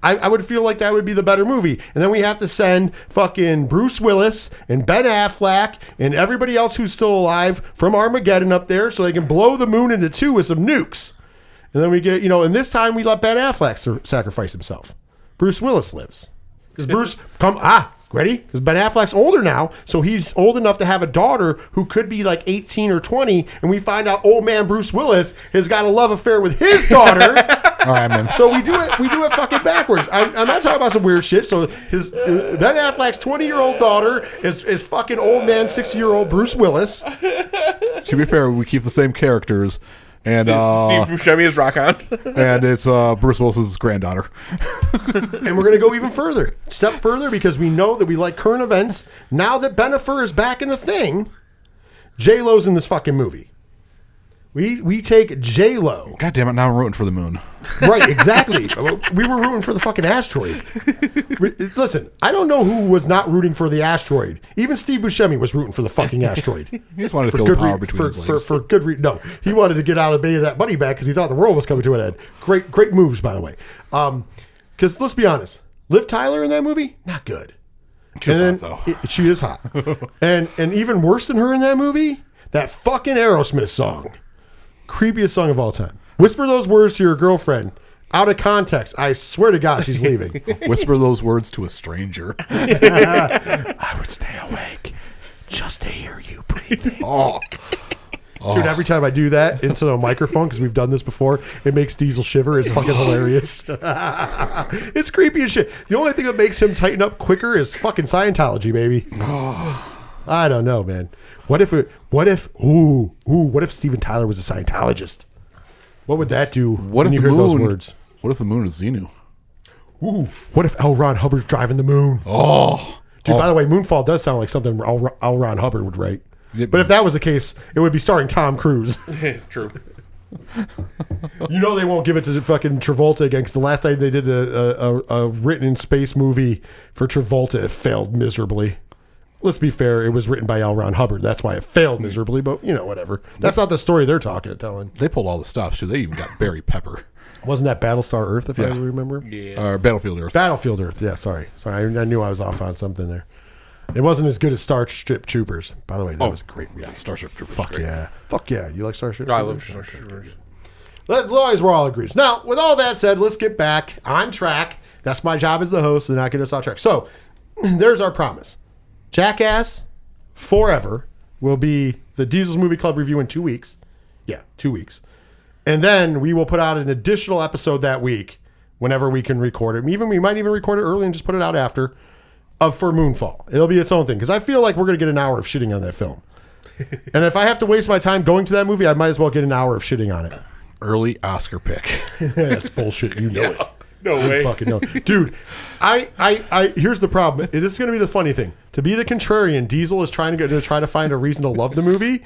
I, I would feel like that would be the better movie. And then we have to send fucking Bruce Willis and Ben Affleck and everybody else who's still alive from Armageddon up there so they can blow the moon into two with some nukes. And then we get, you know, and this time we let Ben Affleck sa- sacrifice himself. Bruce Willis lives. Because Bruce, come, ah, ready? Because Ben Affleck's older now, so he's old enough to have a daughter who could be like 18 or 20. And we find out old man Bruce Willis has got a love affair with his daughter. All right, man. So we do it. We do it fucking backwards. I'm, I'm not talking about some weird shit. So his uh, Ben Affleck's 20 year old daughter is is fucking old man 60 year old Bruce Willis. to be fair, we keep the same characters, and uh, Steve Buscemi is Rock On. and it's uh, Bruce Willis's granddaughter. And we're gonna go even further, step further, because we know that we like current events. Now that Bennifer is back in the thing, J Lo's in this fucking movie. We we take J Lo. God damn it! Now I'm rooting for the moon. Right, exactly. we were rooting for the fucking asteroid. Listen, I don't know who was not rooting for the asteroid. Even Steve Buscemi was rooting for the fucking asteroid. He just wanted to for feel the good power re- between for, his legs. for good reason. No, he wanted to get out of the bay of that money back because he thought the world was coming to an end. Great, great moves, by the way. Um, because let's be honest, Liv Tyler in that movie, not good. She was And hot, then- it- she is hot, and and even worse than her in that movie, that fucking Aerosmith song, creepiest song of all time. Whisper those words to your girlfriend. Out of context, I swear to God, she's leaving. Whisper those words to a stranger. I would stay awake just to hear you breathing. Oh, Dude, every time I do that into a microphone, because we've done this before, it makes Diesel shiver. It's fucking hilarious. it's creepy as shit. The only thing that makes him tighten up quicker is fucking Scientology, baby. I don't know, man. What if it? What if? Ooh, ooh. What if Steven Tyler was a Scientologist? What would that do? what when if you the hear those moon? words? What if the moon is Xenu? Ooh, what if L. Ron Hubbard's driving the moon? Oh, Dude, by oh. the way, Moonfall does sound like something L. L. Ron Hubbard would write. Yeah, But if that was the case, it would be starring Tom Cruise. True. You know they won't give it to fucking Travolta again because the last time they did a, a, a, a written in space movie for Travolta, it failed miserably. Let's be fair, it was written by L. Ron Hubbard. That's why it failed miserably, but you know, whatever. That's not the story they're talking telling. they pulled all the stops too. They even got Barry Pepper Wasn't that Battlestar Earth, if I remember? Yeah. remember? or Battlefield Earth. Battlefield Earth, yeah, sorry. Sorry, I, I knew I was off on something there. It wasn't as good as Starship Troopers. By the way, that oh, was a great movie. yeah, Starship Troopers. Fuck great. yeah. Fuck yeah. You like Starship I Troopers? love Starship Troopers. As long as we're all agreed. Now, with all that said, let's get back on track. That's my job as the host to not get us off track. So, there's our promise. Jackass Forever will be the Diesels Movie Club review in two weeks. Yeah, two weeks. And then we will put out an additional episode that week whenever we can record it. Even we might even record it early and just put it out after of for Moonfall. It'll be its own thing because I feel like we're going to get an hour of shitting on that film. and if I have to waste my time going to that movie, I might as well get an hour of shitting on it. Early Oscar pick. That's bullshit. You know it. No You way. fucking know, dude. I, I, I. Here's the problem. It is going to be the funny thing. To be the contrarian, Diesel is trying to get to try to find a reason to love the movie,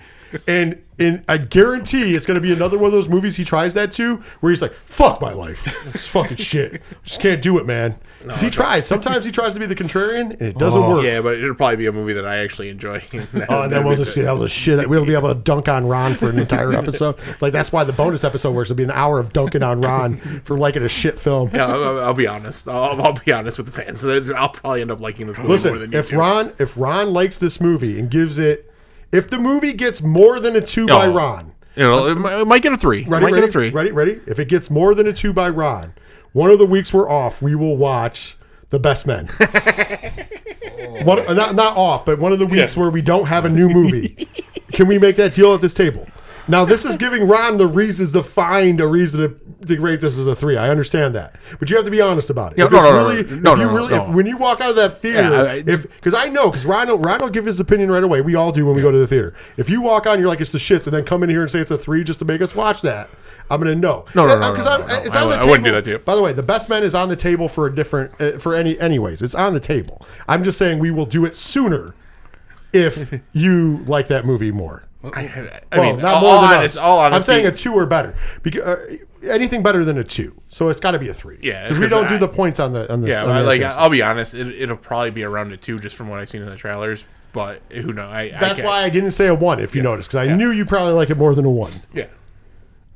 and and I guarantee it's going to be another one of those movies he tries that to, where he's like, "Fuck my life. It's fucking shit. Just can't do it, man." 'Cause he tries. Sometimes he tries to be the contrarian, and it doesn't oh. work. Yeah, but it'll probably be a movie that I actually enjoy. Oh, and then we'll just be able to shit. We'll be able to dunk on Ron for an entire episode. Like that's why the bonus episode works. It'll be an hour of dunking on Ron for liking a shit film. Yeah, I'll, I'll be honest. I'll, I'll be honest with the fans. I'll probably end up liking this movie more Listen, than you if two. Ron if Ron likes this movie and gives it, if the movie gets more than a two by Oh. Ron, you know, it might, it might get a three. It ready, might ready, get a three. ready, ready. If it gets more than a two by Ron, one of the weeks we're off, we will watch The Best Men. one, uh, not not off, but one of the weeks Yeah. where we don't have a new movie. Can we make that deal at this table? Now this is giving Ron the reasons to find a reason to to rate this as a three. I understand that, but you have to be honest about it. Yeah, if no, no, no, really, no, no, if no, no, really, no. if when you walk out of that theater, Yeah, I- if because I know because Ryan, Ryan will give his opinion right away. We all do when we go to the theater. If you walk on, you're like it's the shits, and then come in here and say it's a three just to make us watch that. I'm gonna know. No, no, Uh, no, 'cause no, I'm- no, no. It's I on the would- I table. wouldn't do that to you. By the way, the best men is on the table for a different uh, for any anyways. It's on the table. I'm just saying we will do it sooner if you like that movie more. I, I Well, mean, not all, more all than honest, all honesty. I'm saying a two or better. Because uh, anything better than a two, so it's got to be a three. Yeah, because we don't I- do the points on the on the. yeah, on the like. I'll be honest, it, it'll probably be around a two just from what I've seen in the trailers. But who knows? I, that's why I didn't say a one. If you noticed, because I knew you probably like it more than a one. Yeah,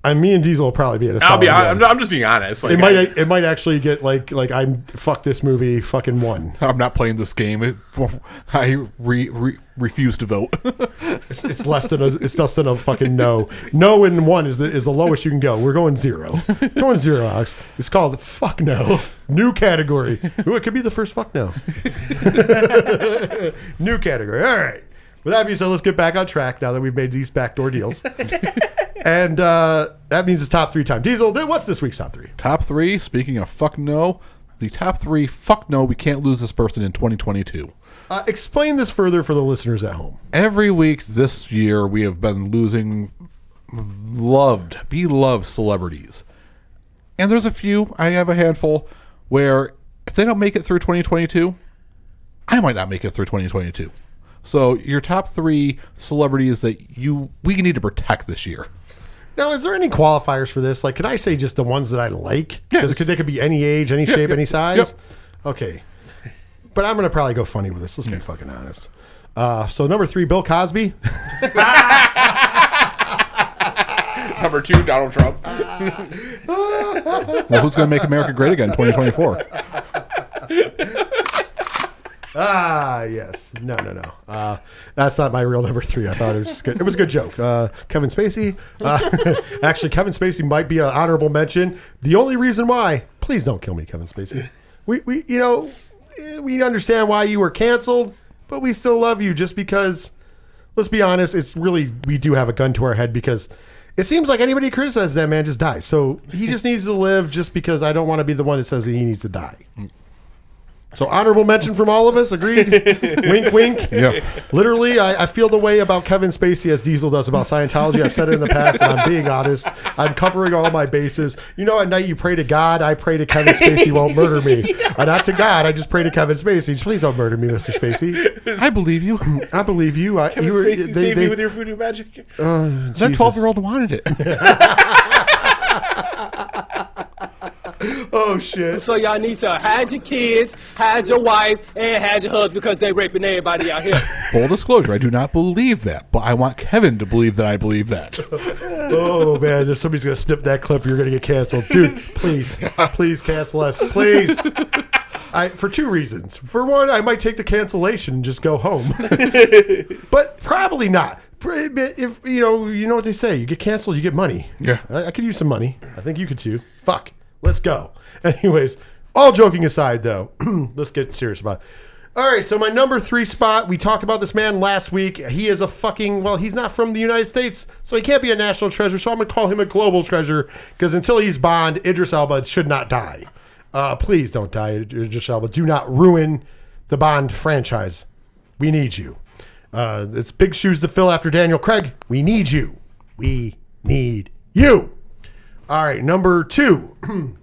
And me and Diesel will probably be at a. I'll be. solid I'm. I'm just being honest. Like, It might. I- it might actually get like like I'm fuck this movie fucking one. I'm not playing this game. It, I re, re, refuse to vote. It's, it's less than a. It's less than a fucking no. No in one is the is the lowest you can go. We're going zero. going zero, Alex. It's called fuck no. New category. Ooh, it could be the first fuck no. New category. All right. With that being said, let's get back on track now that we've made these backdoor deals. And uh, that means it's top three time. Diesel, then what's this week's top three? top three. Speaking of fuck no, the top three. Fuck no. We can't lose this person in 2022. Uh, explain this further for the listeners at home. Every week this year, we have been losing loved, beloved celebrities. And there's a few, I have a handful, where if they don't make it through 2022, I might not make it through 2022. So your top three celebrities that you we need to protect this year. Now, is there any qualifiers for this? Like, could I say just the ones that I like? Because they could be any age, any shape, yeah, any size. yep. Okay, but I'm gonna probably go funny with this. Let's be fucking honest. Uh, so number three, Bill Cosby. number two, Donald Trump. Well, who's going to make America great again in 2024? Ah, yes. No, no, no. Uh, that's not my real number three. I thought it was just good. It was a good joke. Uh, Kevin Spacey. Uh, actually, Kevin Spacey might be an honorable mention. The only reason why, please don't kill me, Kevin Spacey. We, we, you know, we understand why you were canceled, but we still love you just because. Let's be honest. It's really we do have a gun to our head because. It seems like anybody who criticizes that man just dies. So he just needs to live just because I don't want to be the one that says that he needs to die. So honorable mention from all of us. Agreed. wink, wink. Yeah. Literally, I, I feel the way about Kevin Spacey as Diesel does about Scientology. I've said it in the past, and I'm being honest. I'm covering all my bases. You know, at night you pray to God. I pray to Kevin Spacey won't murder me. Uh, not to God. I just pray to Kevin Spacey. Just Please don't murder me, Mr. Spacey. I believe you. I believe you. I, Kevin you were, Spacey they- save they- me with your voodoo magic. That 12 year old wanted it. oh shit. So y'all need to hide your kids, hide your wife, and hide your husband because they raping everybody out here. Full disclosure, I do not believe that, but I want Kevin to believe that I believe that. Oh man, there's somebody's gonna snip that clip. You're gonna get canceled, dude. Please, please cancel us, please. I for two reasons. For one, I might take the cancellation and just go home, but probably not. If you know, you know what they say. You get canceled, you get money. Yeah. I, I could use some money. I think you could too. Fuck, let's go. Anyways, all joking aside, though, let's get serious about. It. All right, so my number three spot. We talked about this man last week. He is a fucking well. He's not from the United States, so he can't be a national treasure. So I'm gonna call him a global treasure because until he's Bond, Idris Elba should not die. Uh, please don't die, Idris Elba. Do not ruin the Bond franchise. We need you. Uh, it's big shoes to fill after Daniel Craig. We need you. We need you. All right, number two.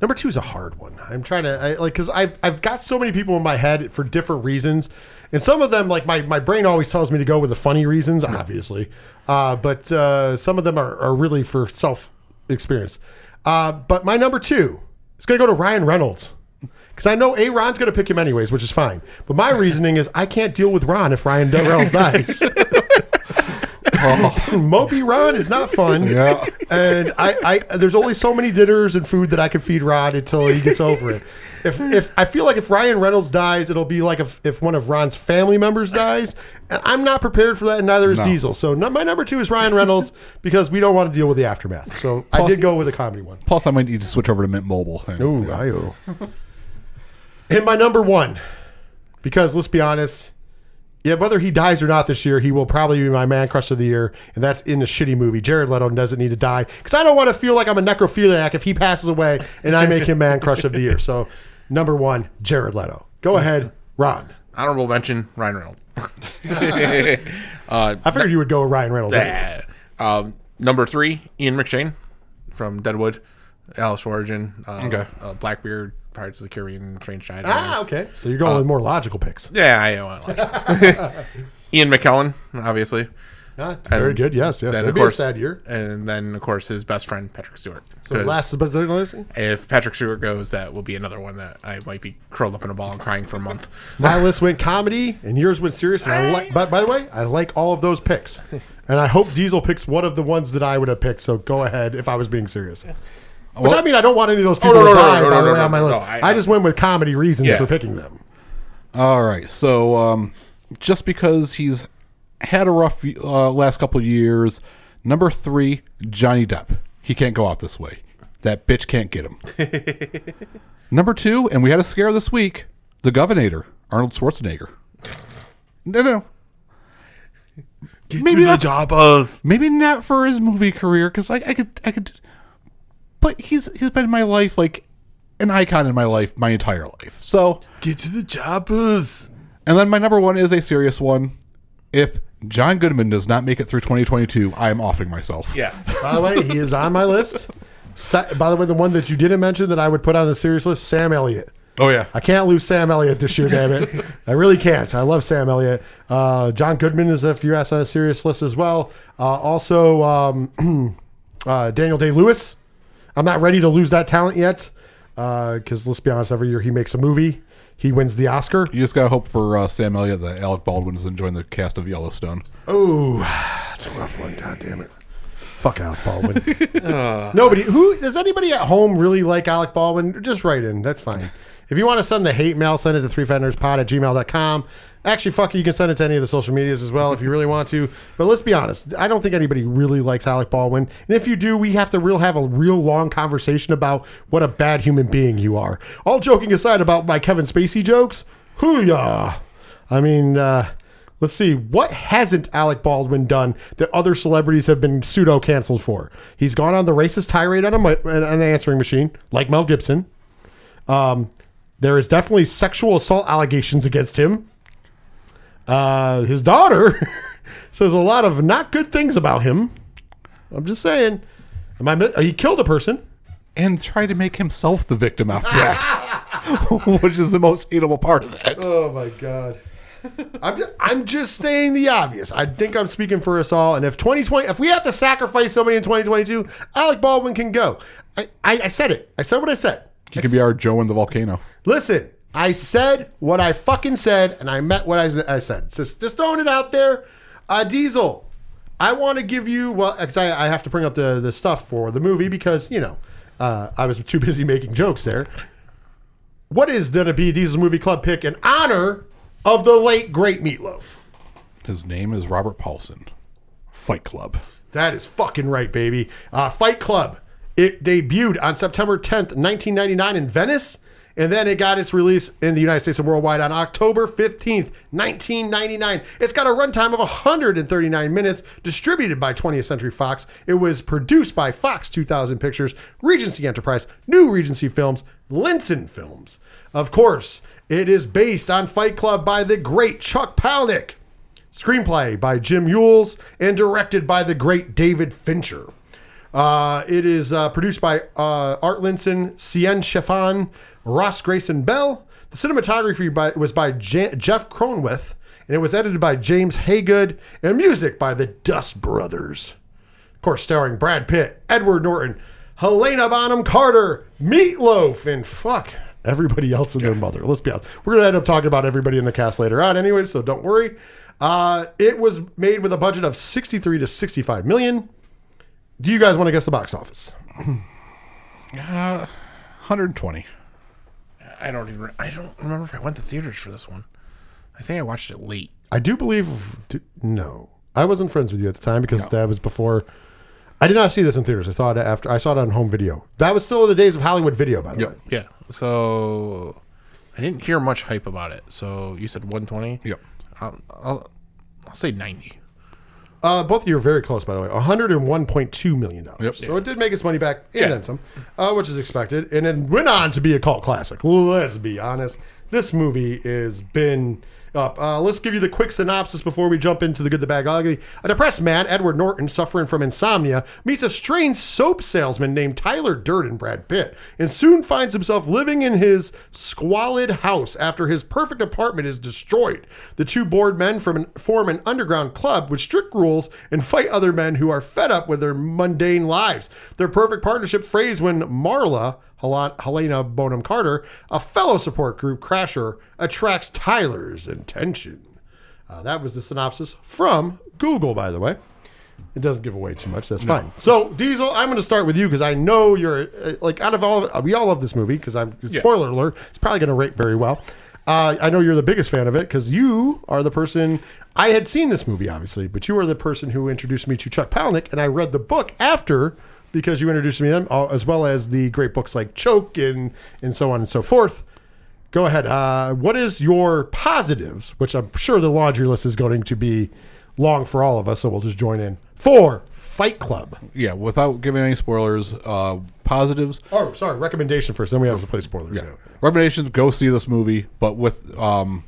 number two is a hard one. I'm trying to I, like because I've I've got so many people in my head for different reasons, and some of them like my, my brain always tells me to go with the funny reasons, obviously, uh, but uh, some of them are, are really for self experience. Uh, but my number two is going to go to Ryan Reynolds. Because I know A. Ron's going to pick him anyways, which is fine. But my reasoning is I can't deal with Ron if Ryan Reynolds dies. Mopey Ron is not fun. Yeah. And I, I, there's only so many dinners and food that I can feed Ron until he gets over it. If, if I feel like if Ryan Reynolds dies, it'll be like if, if one of Ron's family members dies, and I'm not prepared for that, and neither is No. Diesel. So no, my number two is Ryan Reynolds because we don't want to deal with the aftermath. So I did go with a comedy one. Plus, I might need to switch over to Mint Mobile. Ooh, I And my number one, because let's be honest, Yeah, whether he dies or not this year, he will probably be my man crush of the year, and that's in a shitty movie. Jared Leto doesn't need to die because I don't want to feel like I'm a necrophiliac if he passes away and I make him man crush of the year. So, number one, Jared Leto. Go ahead, Ron. Honorable mention: Ryan Reynolds. I figured you would go with Ryan Reynolds. anyways. um, number three, Ian McShane from Deadwood, Alice Origin, uh, Okay. uh, Blackbeard, Pirates of the Caribbean, Strange Tide. Ah, okay. So you're going with more logical picks. Yeah, I like Ian McKellen, obviously. Ah, very And good. Yes, yes. Then That'd of be course, a sad year. and then of course his best friend Patrick Stewart. So last but the if Patrick Stewart goes, that will be another one that I might be curled up in a ball and crying for a month. My list went comedy, and yours went serious. And I like, but by the way, I like all of those picks, and I hope Diesel picks one of the ones that I would have picked. So go ahead if I was being serious. Which I mean, I don't want any of those people no, no, to no, die no, by no, the way no, on my no, list. no, I, I- just went with comedy reasons Yeah. for picking them. All right. So um, just because he's had a rough uh, last couple of years, number three, Johnny Depp. He can't go out this way. That bitch can't get him. number two, and we had a scare this week, the Governor, Arnold Schwarzenegger. No, no. Get Maybe to the not- jobbers. Maybe not for his movie career, because I, I could, I could. But he's he's been in my life like an icon in my life my entire life. So Get to the jobbers. And then my number one is a serious one. If John Goodman does not make it through 2022, I am offing myself. Yeah. By the way, he is on my list. Sa- by the way, the one that you didn't mention that I would put on the serious list, Sam Elliott. Oh yeah. I can't lose Sam Elliott this year, damn it. I really can't. I love Sam Elliott. Uh, John Goodman is, if you ask, on a serious list as well. Uh, also, um, uh, Daniel Day Lewis. I'm not ready to lose that talent yet because let's be honest, every year he makes a movie, he wins the Oscar. You just gotta hope for uh, Sam Elliott that Alec Baldwin is enjoying the cast of Yellowstone. Oh, that's a rough one. God damn it. Fuck Alec Baldwin. Nobody who does anybody at home really like Alec Baldwin? Just write in. That's fine. If you want to send the hate mail, send it to 3 pod at gmail.com. Actually, fuck it, you can send it to any of the social medias as well if you really want to. But let's be honest, I don't think anybody really likes Alec Baldwin. And if you do, we have to real have a real long conversation about what a bad human being you are. All joking aside about my Kevin Spacey jokes, hoo-yah. I mean, uh, let's see. What hasn't Alec Baldwin done that other celebrities have been pseudo canceled for? He's gone on the racist tirade on a, an answering machine, like Mel Gibson. Um, there is definitely sexual assault allegations against him. Uh, his daughter says a lot of not good things about him. I'm just saying. Am I, he killed a person. And try to make himself the victim after that, which is the most hateable part of that. Oh my god. I'm just, I'm just saying the obvious. I think I'm speaking for us all. And if 2020, if we have to sacrifice somebody in 2022, Alec Baldwin can go. I, I, I said it. I said what I said. He could be our Joe in the volcano. Listen, I said what I fucking said, and I meant what I, I said. Just, just throwing it out there. Uh, Diesel, I want to give you well, because I, I have to bring up the the stuff for the movie because you know uh, I was too busy making jokes there. What is going to be Diesel's movie club pick in honor of the late great Meatloaf? His name is Robert Paulson. Fight Club. That is fucking right, baby. Uh, Fight Club. It debuted on September 10th, 1999 in Venice, and then it got its release in the United States and worldwide on October 15th, 1999. It's got a runtime of 139 minutes, distributed by 20th Century Fox. It was produced by Fox 2000 Pictures, Regency Enterprise, New Regency Films, Linson Films. Of course, it is based on Fight Club by the great Chuck Palahniuk. Screenplay by Jim Uhls and directed by the great David Fincher. Uh, it is uh, produced by uh, Art Linson, Ceán Chaffin, Ross Grayson Bell. The cinematography by, was by Je- Jeff Cronenweth, and it was edited by James Haygood, and music by the Dust Brothers. Of course, starring Brad Pitt, Edward Norton, Helena Bonham Carter, Meatloaf, and fuck everybody else and their mother. Let's be honest. We're going to end up talking about everybody in the cast later on anyway, so don't worry. Uh, it was made with a budget of 63 to 65 million. Do you guys want to guess the box office? 120. I don't even. I don't remember if I went to theaters for this one. I think I watched it late. I do believe. No, I wasn't friends with you at the time because that was before. I did not see this in theaters. I saw it after. I saw it on home video. That was still in the days of Hollywood video, by the Yep. way. Yeah. So I didn't hear much hype about it. So you said 120. Yep. I'll, I'll, I'll say 90. Uh, both of you are very close, by the way. $101.2 million. Yep. So it did make its money back and Yeah. then some, uh, which is expected. And it went on to be a cult classic. Let's be honest. This movie has been up. Uh, let's give you the quick synopsis before we jump into the good, the bad, ugly. A depressed man, Edward Norton, suffering from insomnia, meets a strange soap salesman named Tyler Durden, Brad Pitt, and soon finds himself living in his squalid house after his perfect apartment is destroyed. The two bored men from an, form an underground club with strict rules and fight other men who are fed up with their mundane lives. Their perfect partnership frays when Marla, Helena Bonham Carter, a fellow support group crasher, attracts Tyler's attention. Uh, that was the synopsis from Google, by the way. It doesn't give away too much. That's fine. So, Diesel, I'm going to start with you because I know you're uh, like out of all. We all love this movie because I'm. Spoiler alert! It's probably going to rate very well. Uh, I know you're the biggest fan of it because you are the person. I had seen this movie, obviously, but you are the person who introduced me to Chuck Palahniuk, and I read the book after because you introduced me to uh, as well as the great books like Choke and and so on and so forth. Go ahead. Uh, what is your positives? Which I'm sure the laundry list is going to be long for all of us, so we'll just join in. For Fight Club. Yeah, without giving any spoilers, uh, positives. Oh, sorry. Recommendation first. Then we have to play spoilers. Yeah. Recommendations: Go see this movie, but with um,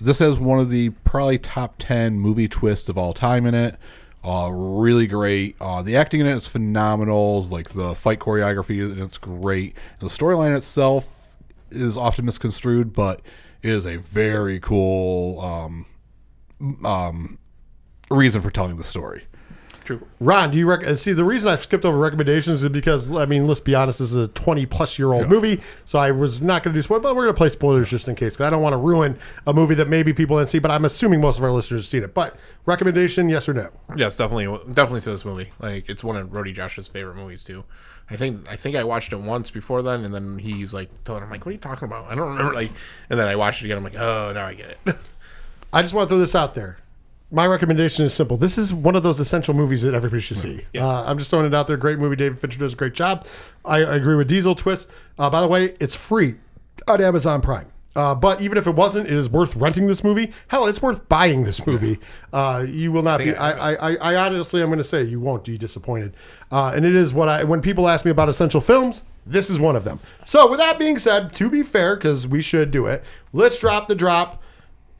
this has one of the probably top ten movie twists of all time in it. Uh, really great. Uh, the acting in it is phenomenal. Like the fight choreography, and it's great. The storyline itself is often misconstrued, but it is a very cool um, um, reason for telling the story. True. Ron, do you rec- see the reason I skipped over recommendations is because I mean, let's be honest, this is a 20 plus year old movie, so I was not going to do spoilers, but we're going to play spoilers just in case because I don't want to ruin a movie that maybe people didn't see, but I'm assuming most of our listeners have seen it. But recommendation, yes or no? Yes, definitely, definitely see this movie. Like it's one of Rody Josh's favorite movies too. I think I think I watched it once before then, and then he's like telling him like, "What are you talking about?" I don't remember. Like, and then I watched it again. I'm like, "Oh, now I get it." I just want to throw this out there. My recommendation is simple. This is one of those essential movies that everybody should see. Uh, I'm just throwing it out there. Great movie. David Fincher does a great job. I, I agree with Diesel Twist. Uh, by the way, it's free on Amazon Prime. Uh, but even if it wasn't, it is worth renting this movie. Hell, it's worth buying this movie. Uh, you will not be. I I, I, I, I honestly, I'm going to say you won't be disappointed. Uh, and it is what I. When people ask me about essential films, this is one of them. So with that being said, to be fair, because we should do it, let's drop the drop.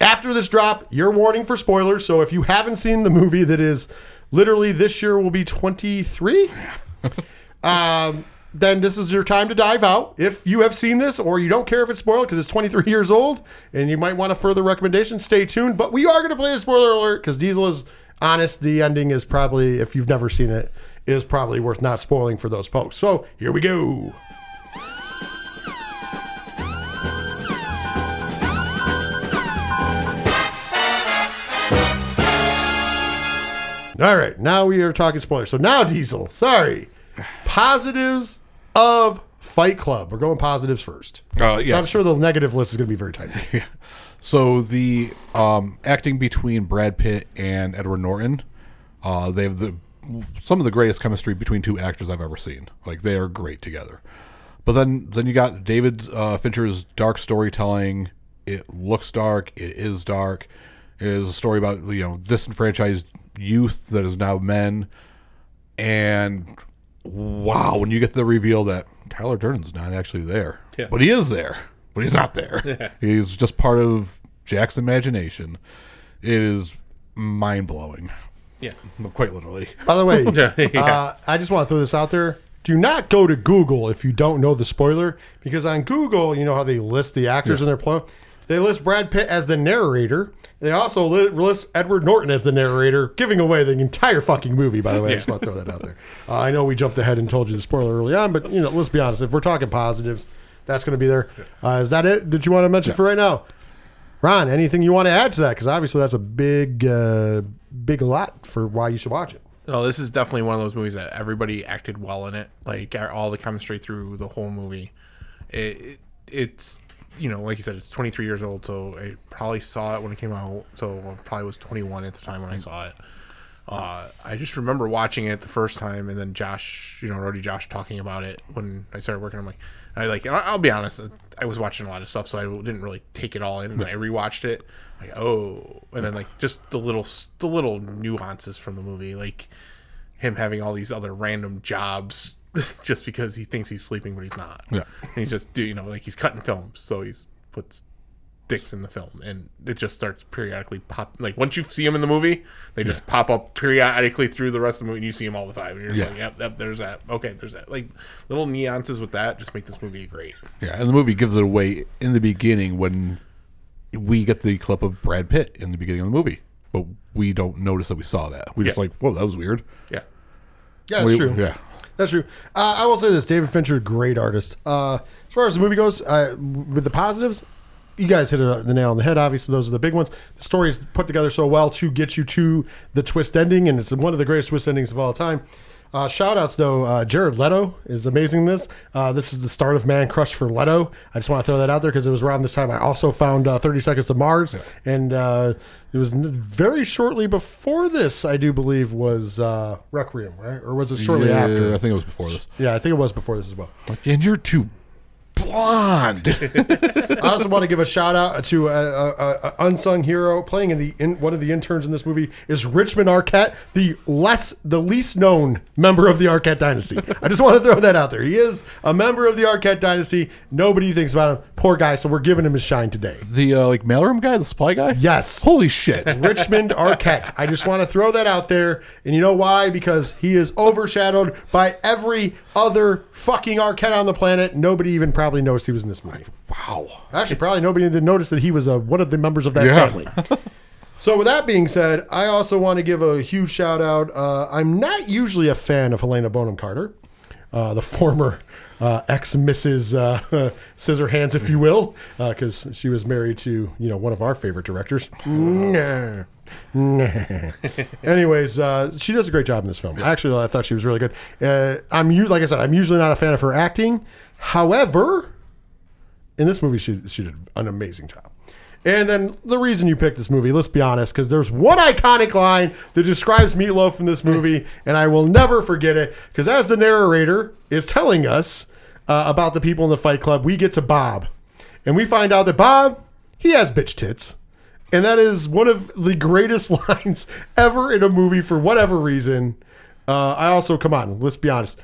After this drop, your warning for spoilers. So if you haven't seen the movie that is literally this year will be 23, um, then this is your time to dive out. If you have seen this or you don't care if it's spoiled because it's 23 years old and you might want a further recommendation, stay tuned. But we are going to play a spoiler alert because Diesel is honest. The ending is probably, if you've never seen it, is probably worth not spoiling for those folks. So here we go. All right, now we are talking spoilers. So now, Diesel, sorry. Positives of Fight Club. We're going positives first. Uh, So I'm sure the negative list is going to be very tiny. So the um, acting between Brad Pitt and Edward Norton, uh, they have the some of the greatest chemistry between two actors I've ever seen. Like they are great together. But then then you got David uh, Fincher's dark storytelling. It looks dark. It is dark. It is a story about you know disenfranchised youth that is now men. And wow, when you get the reveal that Tyler Durden's not actually there, but he is there, but he's not there. He's just part of Jack's imagination. It is mind blowing, yeah. quite literally. By the way, Yeah. uh, I just want to throw this out there. Do not go to Google if you don't know the spoiler, because on Google, you know how they list the actors in their play. They list Brad Pitt as the narrator. They also list Edward Norton as the narrator, giving away the entire fucking movie. By the way, I just want to throw that out there. Uh, I know we jumped ahead and told you the spoiler early on, but you know, let's be honest. If we're talking positives, that's going to be there. Uh, is that it? Did you want to mention for right now? Ron, anything you want to add to that? Because obviously that's a big, uh, big lot for why you should watch it. No, this is definitely one of those movies that everybody acted well in it. Like all the chemistry through the whole movie. It, it it's you know, like you said, it's 23 years old, so I probably saw it when it came out. So I probably was 21 at the time when I saw it. Uh, I just remember watching it the first time, and then Josh, you know, Rody Josh talking about it when I started working. I'm like, I like, and I'll be honest, I was watching a lot of stuff, so I didn't really take it all in. I rewatched it, like, oh, and then like just the little, the little nuances from the movie, like him having all these other random jobs just because he thinks he's sleeping, but he's not. Yeah. and he's just do you know like he's cutting films, so he's puts dicks in the film, and it just starts periodically pop. Like once you see him in the movie, they just pop up periodically through the rest of the movie, and you see him all the time. And you're just Yeah. like, yep, yep, there's that. Okay, there's that. Like little nuances with that just make this movie great. Yeah, and the movie gives it away in the beginning when we get the clip of Brad Pitt in the beginning of the movie, but we don't notice that we saw that. We just like, whoa, that was weird. Yeah, Yeah, that's We- true. Yeah, That's true. Uh, I will say this: David Fincher, great artist. Uh, as far as the movie goes, uh, with the positives, you guys hit the nail on the head. Obviously, those are the big ones. The story is put together so well to get you to the twist ending, and it's one of the greatest twist endings of all time. Uh, shout outs though, uh, Jared Leto is amazing. in This uh, this is the start of Man Crush for Leto. I just want to throw that out there because it was around this time I also found uh, Thirty Seconds to Mars, and uh, it was n- very shortly before this. I do believe was uh, Requiem, right? Or was it shortly Yeah, after? I think it was before this. Yeah, I think it was before this as well. And you're too blonde. I also want to give a shout out to a, a, a- a unsung hero playing in the in, one of the interns in this movie is Richmond Arquette, the less the least known member of the Arquette dynasty. I just want to throw that out there. He is a member of the Arquette dynasty. Nobody thinks about him. Poor guy. So we're giving him his shine today. the uh, like mailroom guy, the supply guy. Yes. Holy shit. Richmond Arquette. I just want to throw that out there. And you know why? Because he is overshadowed by every other fucking Arquette on the planet. Nobody even probably noticed he was in this movie. wow. Actually, probably nobody even noticed that he was uh, one of the members of that Yeah. family. So, with that being said, I also want to give a huge shout out. Uh, I'm not usually a fan of Helena Bonham Carter, uh, the former uh, ex Mrs. Uh, Scissorhands, if you will, because she was married to you know one of our favorite directors. Nah. Nah. Anyways, uh, she does a great job in this film. Actually, I thought she was really good. Uh, I'm u- like I said, I'm usually not a fan of her acting. However, in this movie, she she did an amazing job. And then the reason you picked this movie, let's be honest, because there's one iconic line that describes Meatloaf in this movie, and I will never forget it. Because as the narrator is telling us uh, about the people in the Fight Club, we get to Bob, and we find out that Bob he has bitch tits, and that is one of the greatest lines ever in a movie for whatever reason. Uh, I also come on, let's be honest.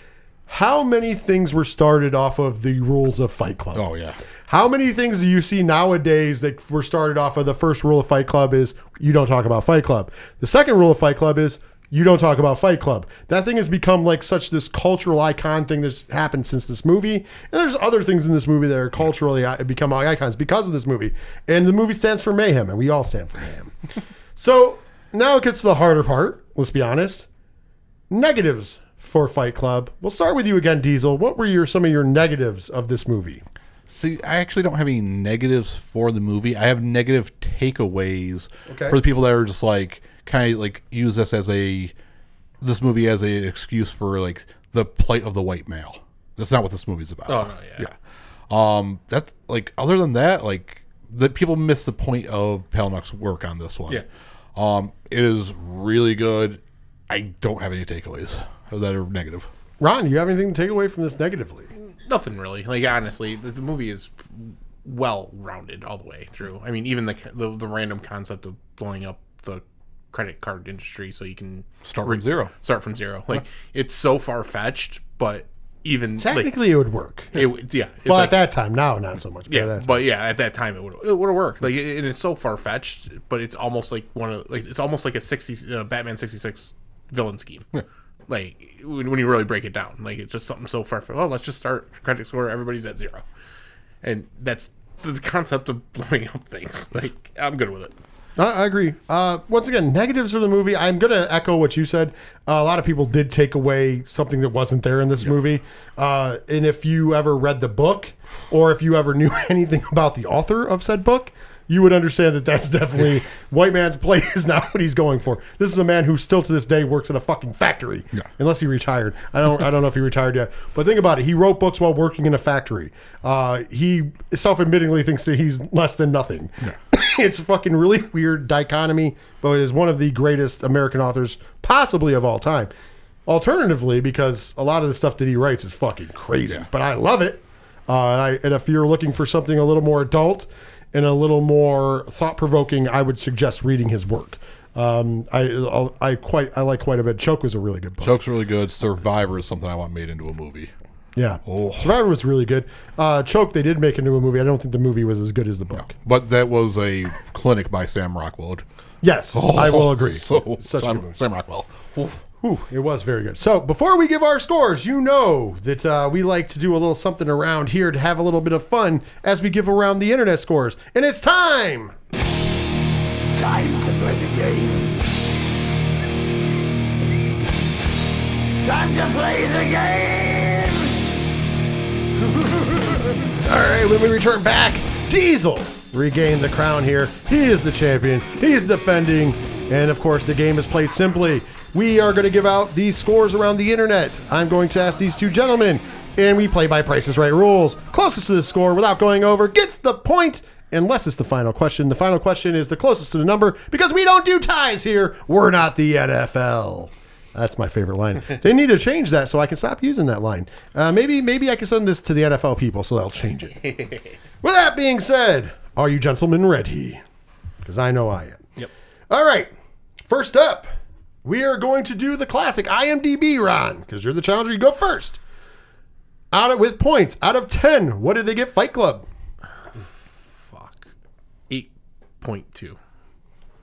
How many things were started off of the rules of Fight Club? Oh yeah. How many things do you see nowadays that were started off of the first rule of Fight Club is you don't talk about Fight Club. The second rule of Fight Club is you don't talk about Fight Club. That thing has become like such this cultural icon thing that's happened since this movie. And there's other things in this movie that are culturally uh, become icons because of this movie. And the movie stands for mayhem, and we all stand for mayhem. so now it gets to the harder part. Let's be honest. Negatives for Fight Club. We'll start with you again, Diesel. What were your some of your negatives of this movie? See, I actually don't have any negatives for the movie. I have negative takeaways Okay. for the people that are just like kind of like use this as a this movie as a excuse for like the plight of the white male. That's not what this movie's about. Oh, no, yeah. yeah. Um, that's like other than that, like that people miss the point of Palahniuk's work on this one. Yeah. Um, it is really good. I don't have any takeaways that are negative. Ron, you have anything to take away from this negatively? Nothing really. Like honestly, the, the movie is well rounded all the way through. I mean, even the, the the random concept of blowing up the credit card industry so you can Start from zero. start from zero. Like it's so far fetched, but even like, Technically, it would work. it, yeah, it's well, like, at that time, now not so much. But yeah, at that time. but yeah, at that time it would it would have worked. Like it, and it's so far fetched, but it's almost like one of like it's almost like a sixty uh, Batman sixty six villain scheme. Like when, when you really break it down, like it's just something so far. From well, let's just start credit score. Everybody's at zero, and that's the concept of blowing up things. Like I'm good with it. I, agree. Uh, once again, negatives for the movie. I'm going to echo what you said. Uh, a lot of people did take away something that wasn't there in this movie. Uh, and if you ever read the book, or if you ever knew anything about the author of said book, you would understand that that's definitely white man's play is not what he's going for. This is a man who still to this day works in a fucking factory, unless he retired. I don't. I don't know if he retired yet. But think about it. He wrote books while working in a factory. Uh, he self-admittingly thinks that he's less than nothing. Yeah. it's fucking really weird dichotomy, but it is one of the greatest American authors possibly of all time. Alternatively, because a lot of the stuff that he writes is fucking crazy, but I love it. Uh, and, I, and if you're looking for something a little more adult and a little more thought provoking, I would suggest reading his work. Um, I I quite I like quite a bit. Choke was a really good book. Choke's really good. Survivor is something I want made into a movie. Yeah, Survivor was really good. Uh, Choke they did make into a movie. I don't think the movie was as good as the book. But that was a clinic by Sam Rockwell. Yes, I will agree. So Such. Sam, Sam Rockwell. Whew, it was very good. So before we give our scores, you know that uh, we like to do a little something around here to have a little bit of fun as we give around the internet scores. And it's time. Time to play the game. Time to play the game. All right, when we return back, Diesel regained the crown here. He is the champion. He's defending. And of course, the game is played simply. We are going to give out these scores around the internet. I'm going to ask these two gentlemen, and we play by Prices Right rules. Closest to the score without going over gets the point, unless it's the final question. The final question is the closest to the number because we don't do ties here. We're not the NFL. That's my favorite line. they need to change that so I can stop using that line. Uh, maybe maybe I can send this to the NFL people so they'll change it. With that being said, are you gentlemen ready? Because I know I am. Yep. All right. First up, we are going to do the classic IMDb, Ron, because you're the challenger. You go first. Out of with points out of ten, what did they get Fight Club? Fuck. Eight point two.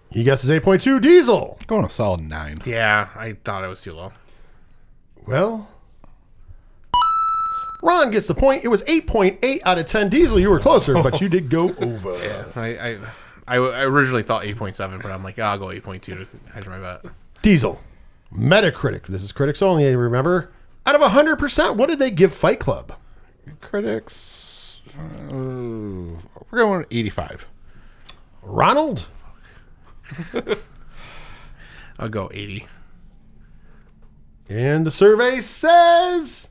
He gets his eight point two Diesel. Going a solid nine. Yeah, I thought it was too low. Well, Ron gets the point. It was eight point eight out of ten Diesel. You were closer, but you did go over. Yeah, I I, I, I originally thought eight point seven, but I'm like, I'll go eight point two to hedge my bet. Diesel, Metacritic. This is critics only. Remember, out of hundred percent, what did they give Fight Club? Critics. Uh, we're going 85. Ronald, I'll go eighty. and the survey says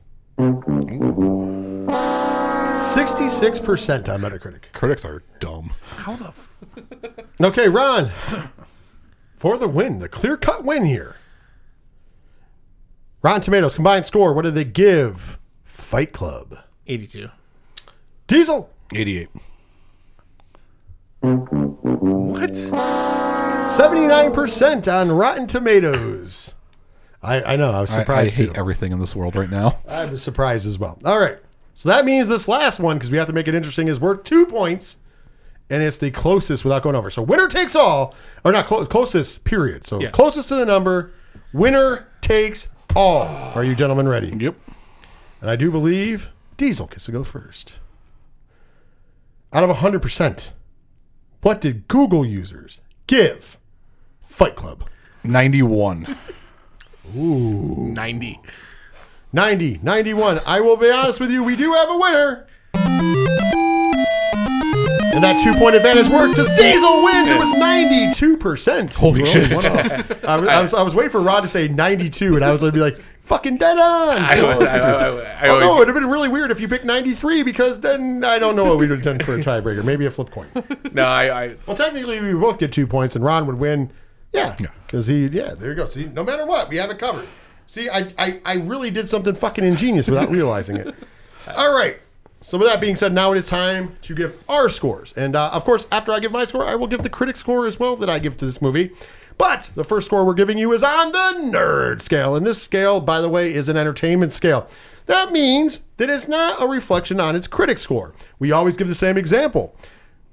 sixty-six percent on Metacritic. Critics are dumb. How the? F- Okay, Ron, for the win, the clear-cut win here. Rotten Tomatoes combined score. What did they give Fight Club? eighty two. Diesel, 88. What? 79% on Rotten Tomatoes. I, I know, I was I, I surprised hate too. everything in this world right now. I was surprised as well. All right. So that means this last one, because we have to make it interesting, is worth two points. And it's the closest without going over. So winner takes all, or not clo- closest, period. So Yeah. closest to the number, winner takes all. Are you gentlemen ready? Yep. And I do believe Diesel gets to go first. Out of 100%, what did Google users give Fight Club? 91. Ninety. 90, 91. I will be honest with you, we do have a winner. And that two point advantage worked as Diesel wins. It was 92%. Holy shit. only one off. I, was, I, was, I was waiting for Rod to say 92, and I was going to be like, fucking dead on. I, I, I, I, Although it would have been really weird if you picked 93 because then I don't know what we would have done for a tiebreaker. Maybe a flip coin. no, I, I, Well, technically, we both get two points and Ron would win. Yeah. Because he, yeah, there you go. See, no matter what, we have it covered. See, I, I, I really did something fucking ingenious without realizing it. All right. So, with that being said, now it is time to give our scores. And uh, of course, after I give my score, I will give the critic score as well that I give to this movie. But the first score we're giving you is on the nerd scale. And this scale, by the way, is an entertainment scale. That means that it's not a reflection on its critic score. We always give the same example.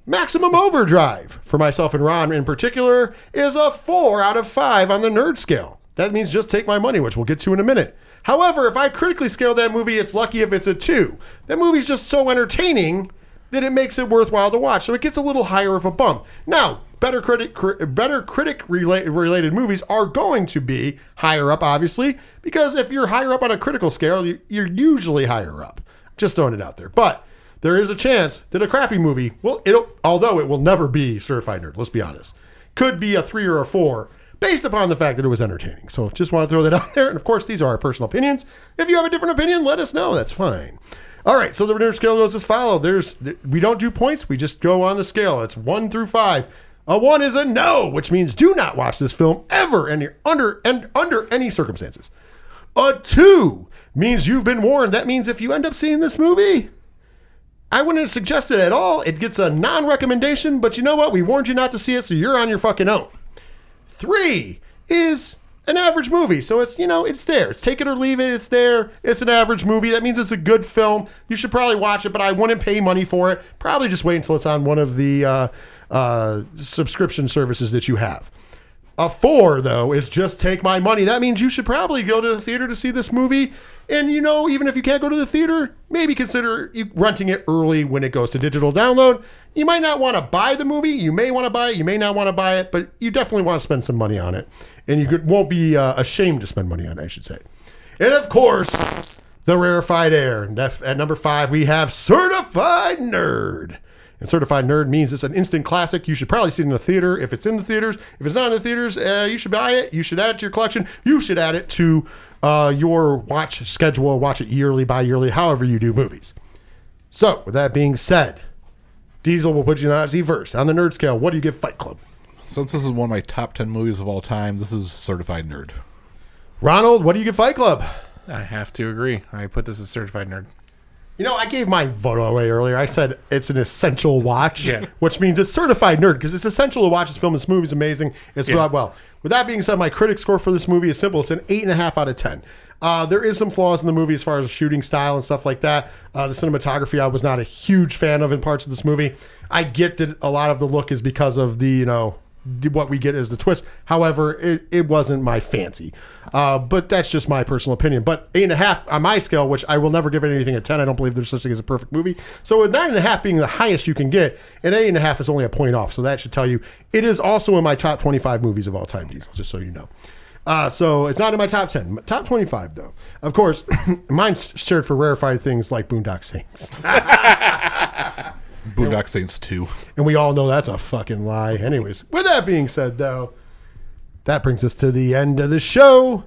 Maximum Overdrive, for myself and Ron in particular, is a 4 out of 5 on the nerd scale. That means just take my money, which we'll get to in a minute. However, if I critically scale that movie, it's lucky if it's a 2. That movie's just so entertaining that it makes it worthwhile to watch, so it gets a little higher of a bump. Now, better critic cri- better critic rela- related movies are going to be higher up obviously, because if you're higher up on a critical scale, you- you're usually higher up. Just throwing it out there. But there is a chance that a crappy movie well it'll although it will never be certified nerd, let's be honest. Could be a 3 or a 4 based upon the fact that it was entertaining. So just want to throw that out there. And of course, these are our personal opinions. If you have a different opinion, let us know. That's fine. All right, so the nerd scale goes as follows. There's we don't do points, we just go on the scale. It's one through five. A one is a no, which means do not watch this film ever and under and under any circumstances. A two means you've been warned. That means if you end up seeing this movie, I wouldn't suggest it at all. It gets a non-recommendation, but you know what? We warned you not to see it, so you're on your fucking own. Three is an average movie. So it's, you know, it's there. It's take it or leave it. It's there. It's an average movie. That means it's a good film. You should probably watch it, but I wouldn't pay money for it. Probably just wait until it's on one of the uh, uh, subscription services that you have. A four, though, is just take my money. That means you should probably go to the theater to see this movie. And, you know, even if you can't go to the theater, maybe consider renting it early when it goes to digital download. You might not want to buy the movie. You may want to buy it. You may not want to buy it, but you definitely want to spend some money on it. And you won't be uh, ashamed to spend money on it, I should say. And, of course, the rarefied air. At number five, we have Certified Nerd. And Certified Nerd means it's an instant classic. You should probably see it in the theater if it's in the theaters. If it's not in the theaters, uh, you should buy it. You should add it to your collection. You should add it to uh, your watch schedule. Watch it yearly, bi yearly, however you do movies. So, with that being said, Diesel will put you on Z verse. On the nerd scale, what do you give Fight Club? Since this is one of my top 10 movies of all time, this is Certified Nerd. Ronald, what do you give Fight Club? I have to agree. I put this as certified nerd. You know, I gave my vote away earlier. I said it's an essential watch, Yeah. which means it's certified nerd because it's essential to watch this film. This movie is amazing. It's brought well. With that being said, my critic score for this movie is simple. It's an eight and a half out of ten. Uh, there is some flaws in the movie as far as shooting style and stuff like that. Uh, the cinematography, I was not a huge fan of in parts of this movie. I get that a lot of the look is because of the you know what we get as the twist. However, it, it wasn't my fancy. Uh, but that's just my personal opinion. But eight and a half on my scale, which I will never give anything a ten. I don't believe there's such a thing as a perfect movie. So with nine and a half being the highest you can get, and eight and a half is only a point off. So that should tell you it is also in my top twenty-five movies of all time. Diesel, just so you know. Uh, so it's not in my top ten. Top twenty-five though. Of course, mine's shared for rarefied things like Boondock Saints. Boondock Saints 2. And we all know that's a fucking lie. Anyways, with that being said, though, that brings us to the end of the show.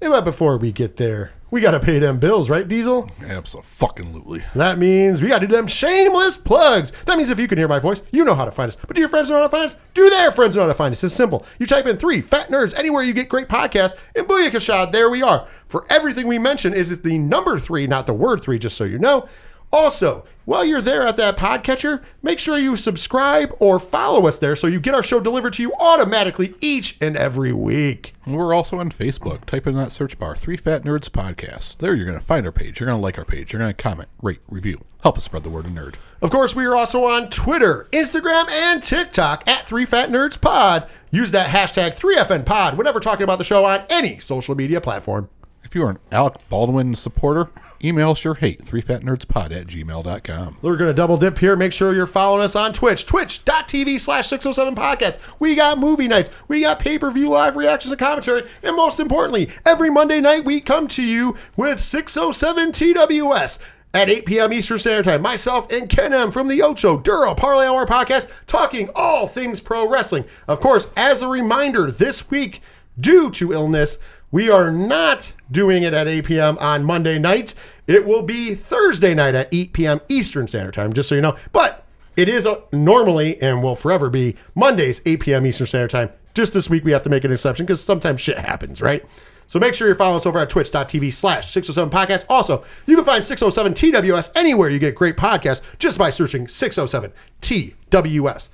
And But before we get there, we got to pay them bills, right, Diesel? Absolutely. So that means we got to do them shameless plugs. That means if you can hear my voice, you know how to find us. But do your friends know how to find us? Do their friends know how to find us? It's simple. You type in three fat nerds anywhere you get great podcasts, and booyakashad, there we are. For everything we mention, is it the number three, not the word three, just so you know. Also, while you're there at that podcatcher, make sure you subscribe or follow us there so you get our show delivered to you automatically each and every week. We're also on Facebook. Type in that search bar, Three Fat Nerds Podcast. There you're going to find our page. You're going to like our page. You're going to comment, rate, review. Help us spread the word of nerd. Of course, we are also on Twitter, Instagram, and TikTok at Three Fat Nerds Pod. Use that hashtag 3FN Pod whenever talking about the show on any social media platform. If you are an Alec Baldwin supporter, email us your hate, threefatnerdspod at gmail.com. We're going to double dip here. Make sure you're following us on Twitch, twitch.tv slash 607 podcast. We got movie nights, we got pay per view live reactions and commentary, and most importantly, every Monday night we come to you with 607 TWS. At 8 p.m. Eastern Standard Time, myself and Ken M from the Ocho Duro Parlay Hour podcast talking all things pro wrestling. Of course, as a reminder, this week, due to illness, we are not doing it at 8 p.m. on Monday night. It will be Thursday night at 8 p.m. Eastern Standard Time, just so you know. But it is uh normally and will forever be Mondays, 8 p.m. Eastern Standard Time. Just this week, we have to make an exception because sometimes shit happens, right? So make sure you're following us over at twitch.tv slash 607 podcast. Also, you can find 607 TWS anywhere you get great podcasts just by searching 607 TWS.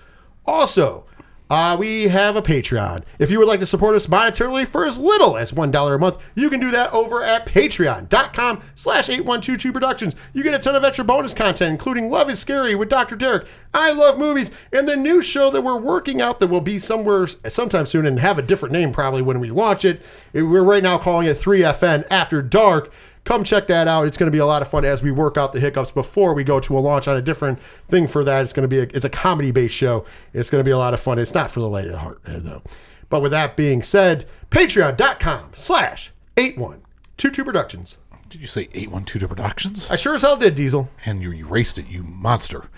Also, uh, we have a Patreon. If you would like to support us monetarily for as little as $1 a month, you can do that over at patreon.com slash 8122 productions. You get a ton of extra bonus content, including Love is Scary with Dr. Derek, I Love Movies, and the new show that we're working out that will be somewhere sometime soon and have a different name probably when we launch it. It- We're right now calling it 3FN After Dark. Come check that out. It's going to be a lot of fun as we work out the hiccups before we go to a launch on a different thing for that. It's going to be a, it's a comedy based show. It's going to be a lot of fun. It's not for the light of heart uh, though. But with that being said, patreon.com slash 8122 productions. Did you say 812 Productions? I sure as hell did, Diesel. And you erased it, you monster.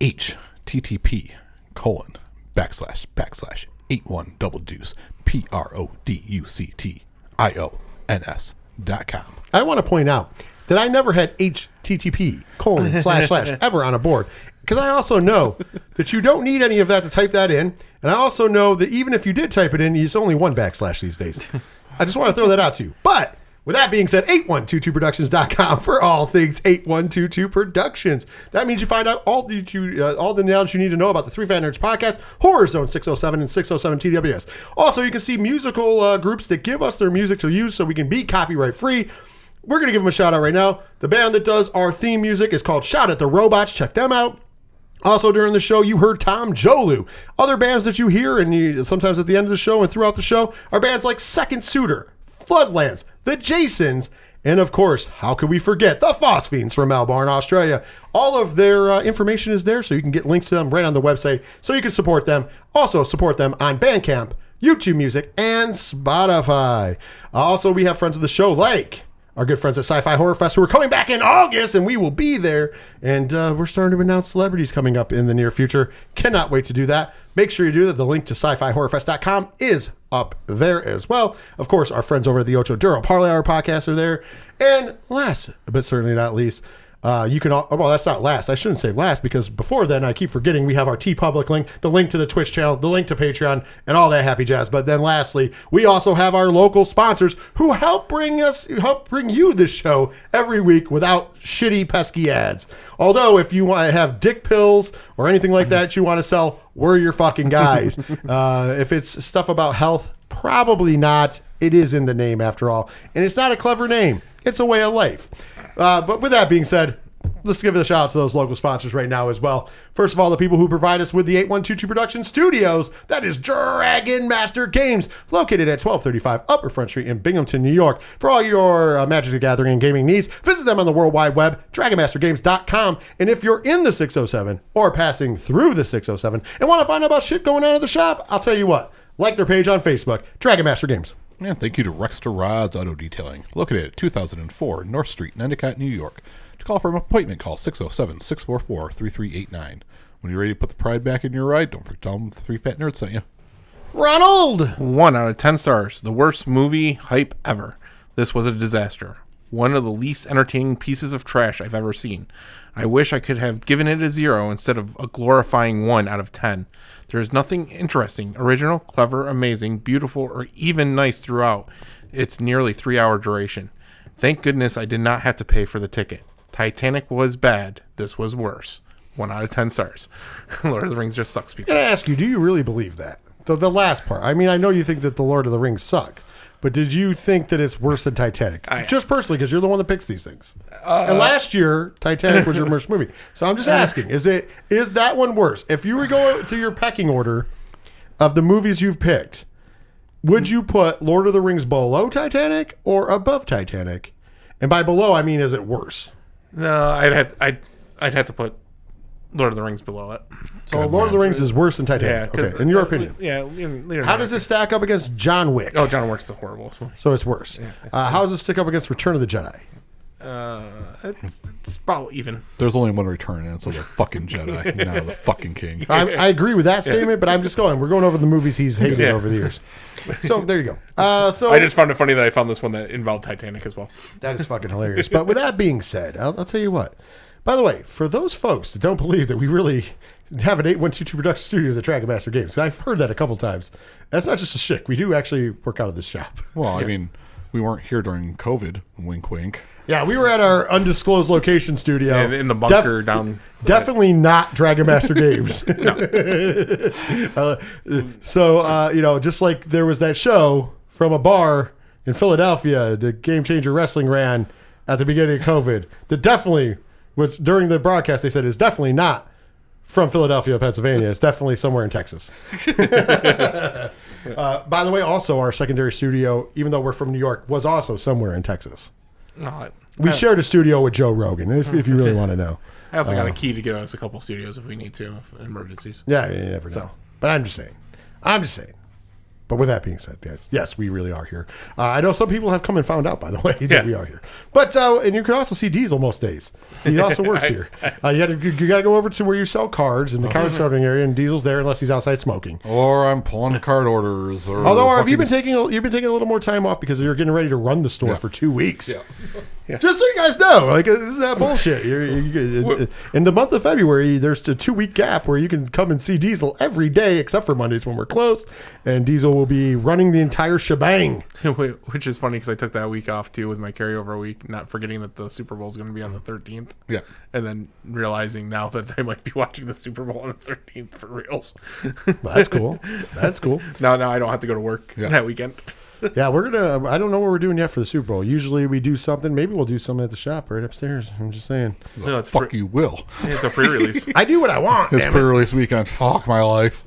HTTP colon backslash backslash 81 double deuce P R O D U C T I O N S com. I want to point out that I never had HTTP colon slash slash ever on a board. Because I also know that you don't need any of that to type that in. And I also know that even if you did type it in, it's only one backslash these days. I just want to throw that out to you. But with that being said, 8122productions.com for all things 8122 Productions. That means you find out all the you, uh, all the knowledge you need to know about the Three Fat Nerds podcast, Horror Zone 607 and 607 TWS. Also, you can see musical uh, groups that give us their music to use so we can be copyright free. We're going to give them a shout out right now. The band that does our theme music is called Shout at the Robots. Check them out. Also, during the show, you heard Tom Jolu. Other bands that you hear, and you, sometimes at the end of the show and throughout the show, are bands like Second Suitor, Floodlands, The Jasons, and of course, how could we forget the Phosphines from Melbourne, Australia? All of their uh, information is there, so you can get links to them right on the website, so you can support them. Also, support them on Bandcamp, YouTube Music, and Spotify. Also, we have friends of the show like our good friends at Sci-Fi Horror Fest who are coming back in August, and we will be there. And uh, we're starting to announce celebrities coming up in the near future. Cannot wait to do that. Make sure you do that. The link to sci-fi-horrorfest.com is up there as well. Of course, our friends over at the Ocho Duro Parlay Hour podcast are there. And last, but certainly not least, uh, you can, al- well, that's not last. I shouldn't say last because before then I keep forgetting we have our TeePublic link, the link to the Twitch channel, the link to Patreon, and all that happy jazz. But then lastly, we also have our local sponsors who help bring us, help bring you this show every week without shitty, pesky ads. Although, if you want to have dick pills or anything like that you want to sell, we're your fucking guys. uh, if it's stuff about health, probably not. It is in the name after all. And it's not a clever name, it's a way of life. Uh, but with that being said, let's give a shout out to those local sponsors right now as well. First of all, the people who provide us with the 8122 Production Studios. That is Dragon Master Games, located at 1235 Upper Front Street in Binghamton, New York. For all your uh, Magic the Gathering and gaming needs, visit them on the World Wide Web, DragonMasterGames.com. And if you're in the 607 or passing through the 607 and want to find out about shit going on at the shop, I'll tell you what. Like their page on Facebook, Dragon Master Games. And thank you to Rexter Rods Auto Detailing, located at 2004 North Street, in Endicott, New York. To call for an appointment, call 607 644 3389. When you're ready to put the pride back in your ride, don't forget to tell them the three fat nerds sent you. Ronald! One out of ten stars. The worst movie hype ever. This was a disaster. One of the least entertaining pieces of trash I've ever seen. I wish I could have given it a zero instead of a glorifying one out of ten. There is nothing interesting, original, clever, amazing, beautiful, or even nice throughout its nearly three hour duration. Thank goodness I did not have to pay for the ticket. Titanic was bad. This was worse. One out of ten stars. Lord of the Rings just sucks people. I gotta ask you, do you really believe that? The, the last part. I mean, I know you think that the Lord of the Rings suck, but did you think that it's worse than Titanic? just personally, because you're the one that picks these things. Uh, and last year, Titanic was your worst movie. So I'm just asking: is it is that one worse? If you were going to your pecking order of the movies you've picked, would you put Lord of the Rings below Titanic or above Titanic? And by below, I mean, is it worse? No, I'd have I'd I'd have to put Lord of the Rings below it. So Lord of the Rings is worse than Titanic. Yeah, okay, in your opinion. Yeah. Leonardo How does it stack up against John Wick? Oh, John Wick's the horrible one. So it's worse. Uh, how does it stick up against Return of the Jedi? Uh, it's, it's about even. There's only one return, and it's the fucking Jedi, not the fucking king. I, I agree with that statement, but I'm just going. We're going over the movies he's hated Yeah. over the years. So there you go. Uh, so I just found it funny that I found this one that involved Titanic as well. that is fucking hilarious. But with that being said, I'll, I'll tell you what. By the way, for those folks that don't believe that we really have an 8122 production studios at Dragon Master Games, I've heard that a couple times. That's not just a shtick. We do actually work out of this shop. Well, I mean, we weren't here during COVID. Wink, wink. Yeah, we were at our undisclosed location studio In, in the bunker down. Definitely not Dragon Master Games. uh, so uh, you know, just like there was that show from a bar in Philadelphia, the Game Changer Wrestling ran at the beginning of COVID. That definitely, which during the broadcast they said is definitely not from Philadelphia, Pennsylvania. It's definitely somewhere in Texas. uh, by the way, also our secondary studio, even though we're from New York, was also somewhere in Texas. No, We shared a studio with Joe Rogan, if, if you really want to know. I also Uh. got a key to get us a couple studios if we need to, emergencies. Yeah, you never know. But I'm just saying. I'm just saying. But with that being said, yes, yes, we really are here. Uh, I know some people have come and found out, by the way, that Yeah. we are here. But uh, and you can also see Diesel most days. He also works here. Uh, you got to go over to where you sell cards in the card sorting area, and Diesel's there unless he's outside smoking. Or I'm pulling card orders. Or Although, have you been taking a- you've been taking a little more time off because you're getting ready to run the store for two weeks? Yeah. Just so you guys know, like this is not bullshit. You're, you in the month of February, there's a two week gap where you can come and see Diesel every day except for Mondays when we're closed, and Diesel will be running the entire shebang. Which is funny because I took that week off too with my carryover week, not forgetting that the Super Bowl is going to be on the 13th. Yeah. And then realizing now that I might be watching the Super Bowl on the 13th for reals. Well, that's cool. That's cool. now, now I don't have to go to work Yeah. that weekend. Yeah, we're gonna. I don't know what we're doing yet for the Super Bowl. Usually we do something. Maybe we'll do something at the shop right upstairs. I'm just saying. No, it's, Fuck pre- you, will. it's a pre-release. I do what I want. It's pre-release weekend. Fuck my life.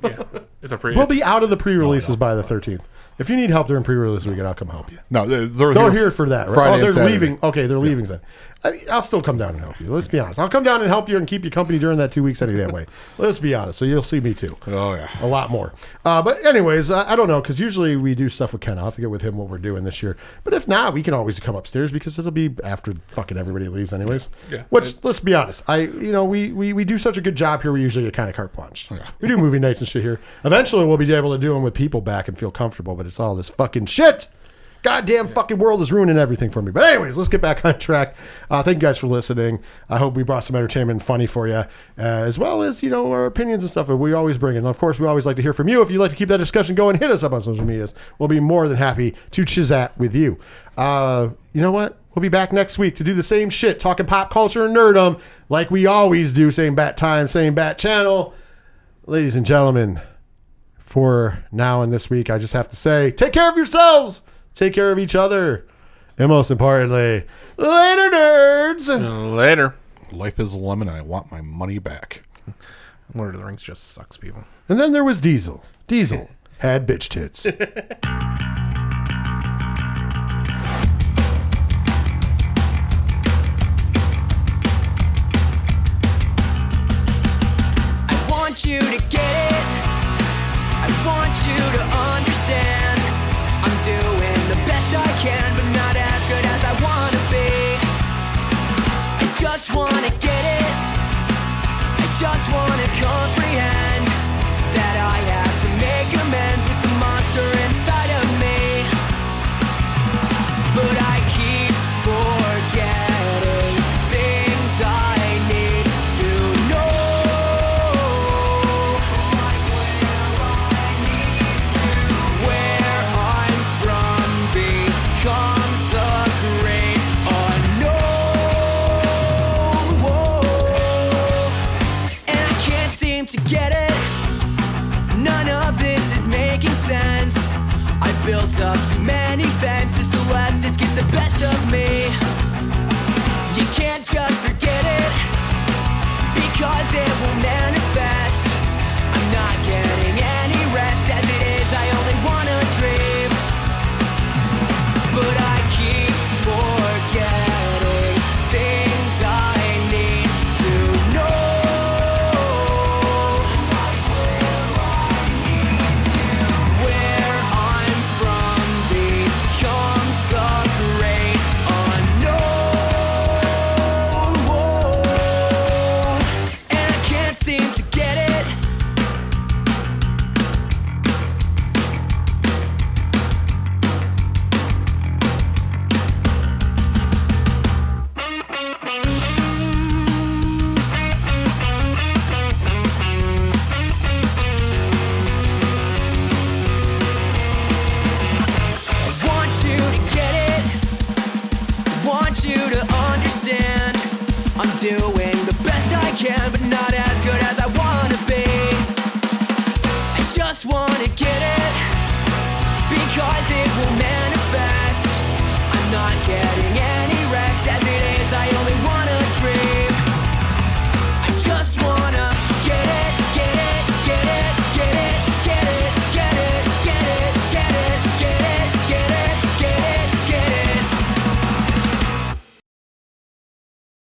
It's a pre. We'll be out of the pre-releases by the 13th. If you need help during pre-release weekend, I'll come help you. No, they're, they're They're here here for that. Right? Friday oh, they're Saturday. leaving. Okay, they're leaving then. I, I'll still come down and help you. Let's be honest. I'll come down and help you and keep you company during that two weeks any damn way. Let's be honest. So you'll see me too. Oh yeah. A lot more. Uh, but anyways, I, I don't know because usually we do stuff with Ken. I'll have to get with him what we're doing this year. But if not, we can always come upstairs because it'll be after fucking everybody leaves anyways. Yeah. Which let's be honest, I you know we we, we do such a good job here. We usually get kind of carte blanche. We do movie nights and shit here. Eventually, we'll be able to do them with people back and feel comfortable. But it's all this fucking shit. Goddamn fucking world is ruining everything for me. But anyways, let's get back on track. Uh, thank you guys for listening. I hope we brought some entertainment and funny for you, uh, as well as you know our opinions and stuff that we always bring. And of course, we always like to hear from you. If you'd like to keep that discussion going, hit us up on social medias. We'll be more than happy to chizat with you. Uh, you know what? We'll be back next week to do the same shit, talking pop culture and nerdum like we always do. Same bat time, same bat channel. Ladies and gentlemen, for now and this week, I just have to say, take care of yourselves, Take care of each other. And most importantly, later, nerds. Later. Life is a lemon, and I want my money back. Lord of the Rings just sucks, people. And then there was Diesel. Diesel had bitch tits. I want you to get it. I want you to built up too many fences to let this get the best of me. You can't just forget it because it will never.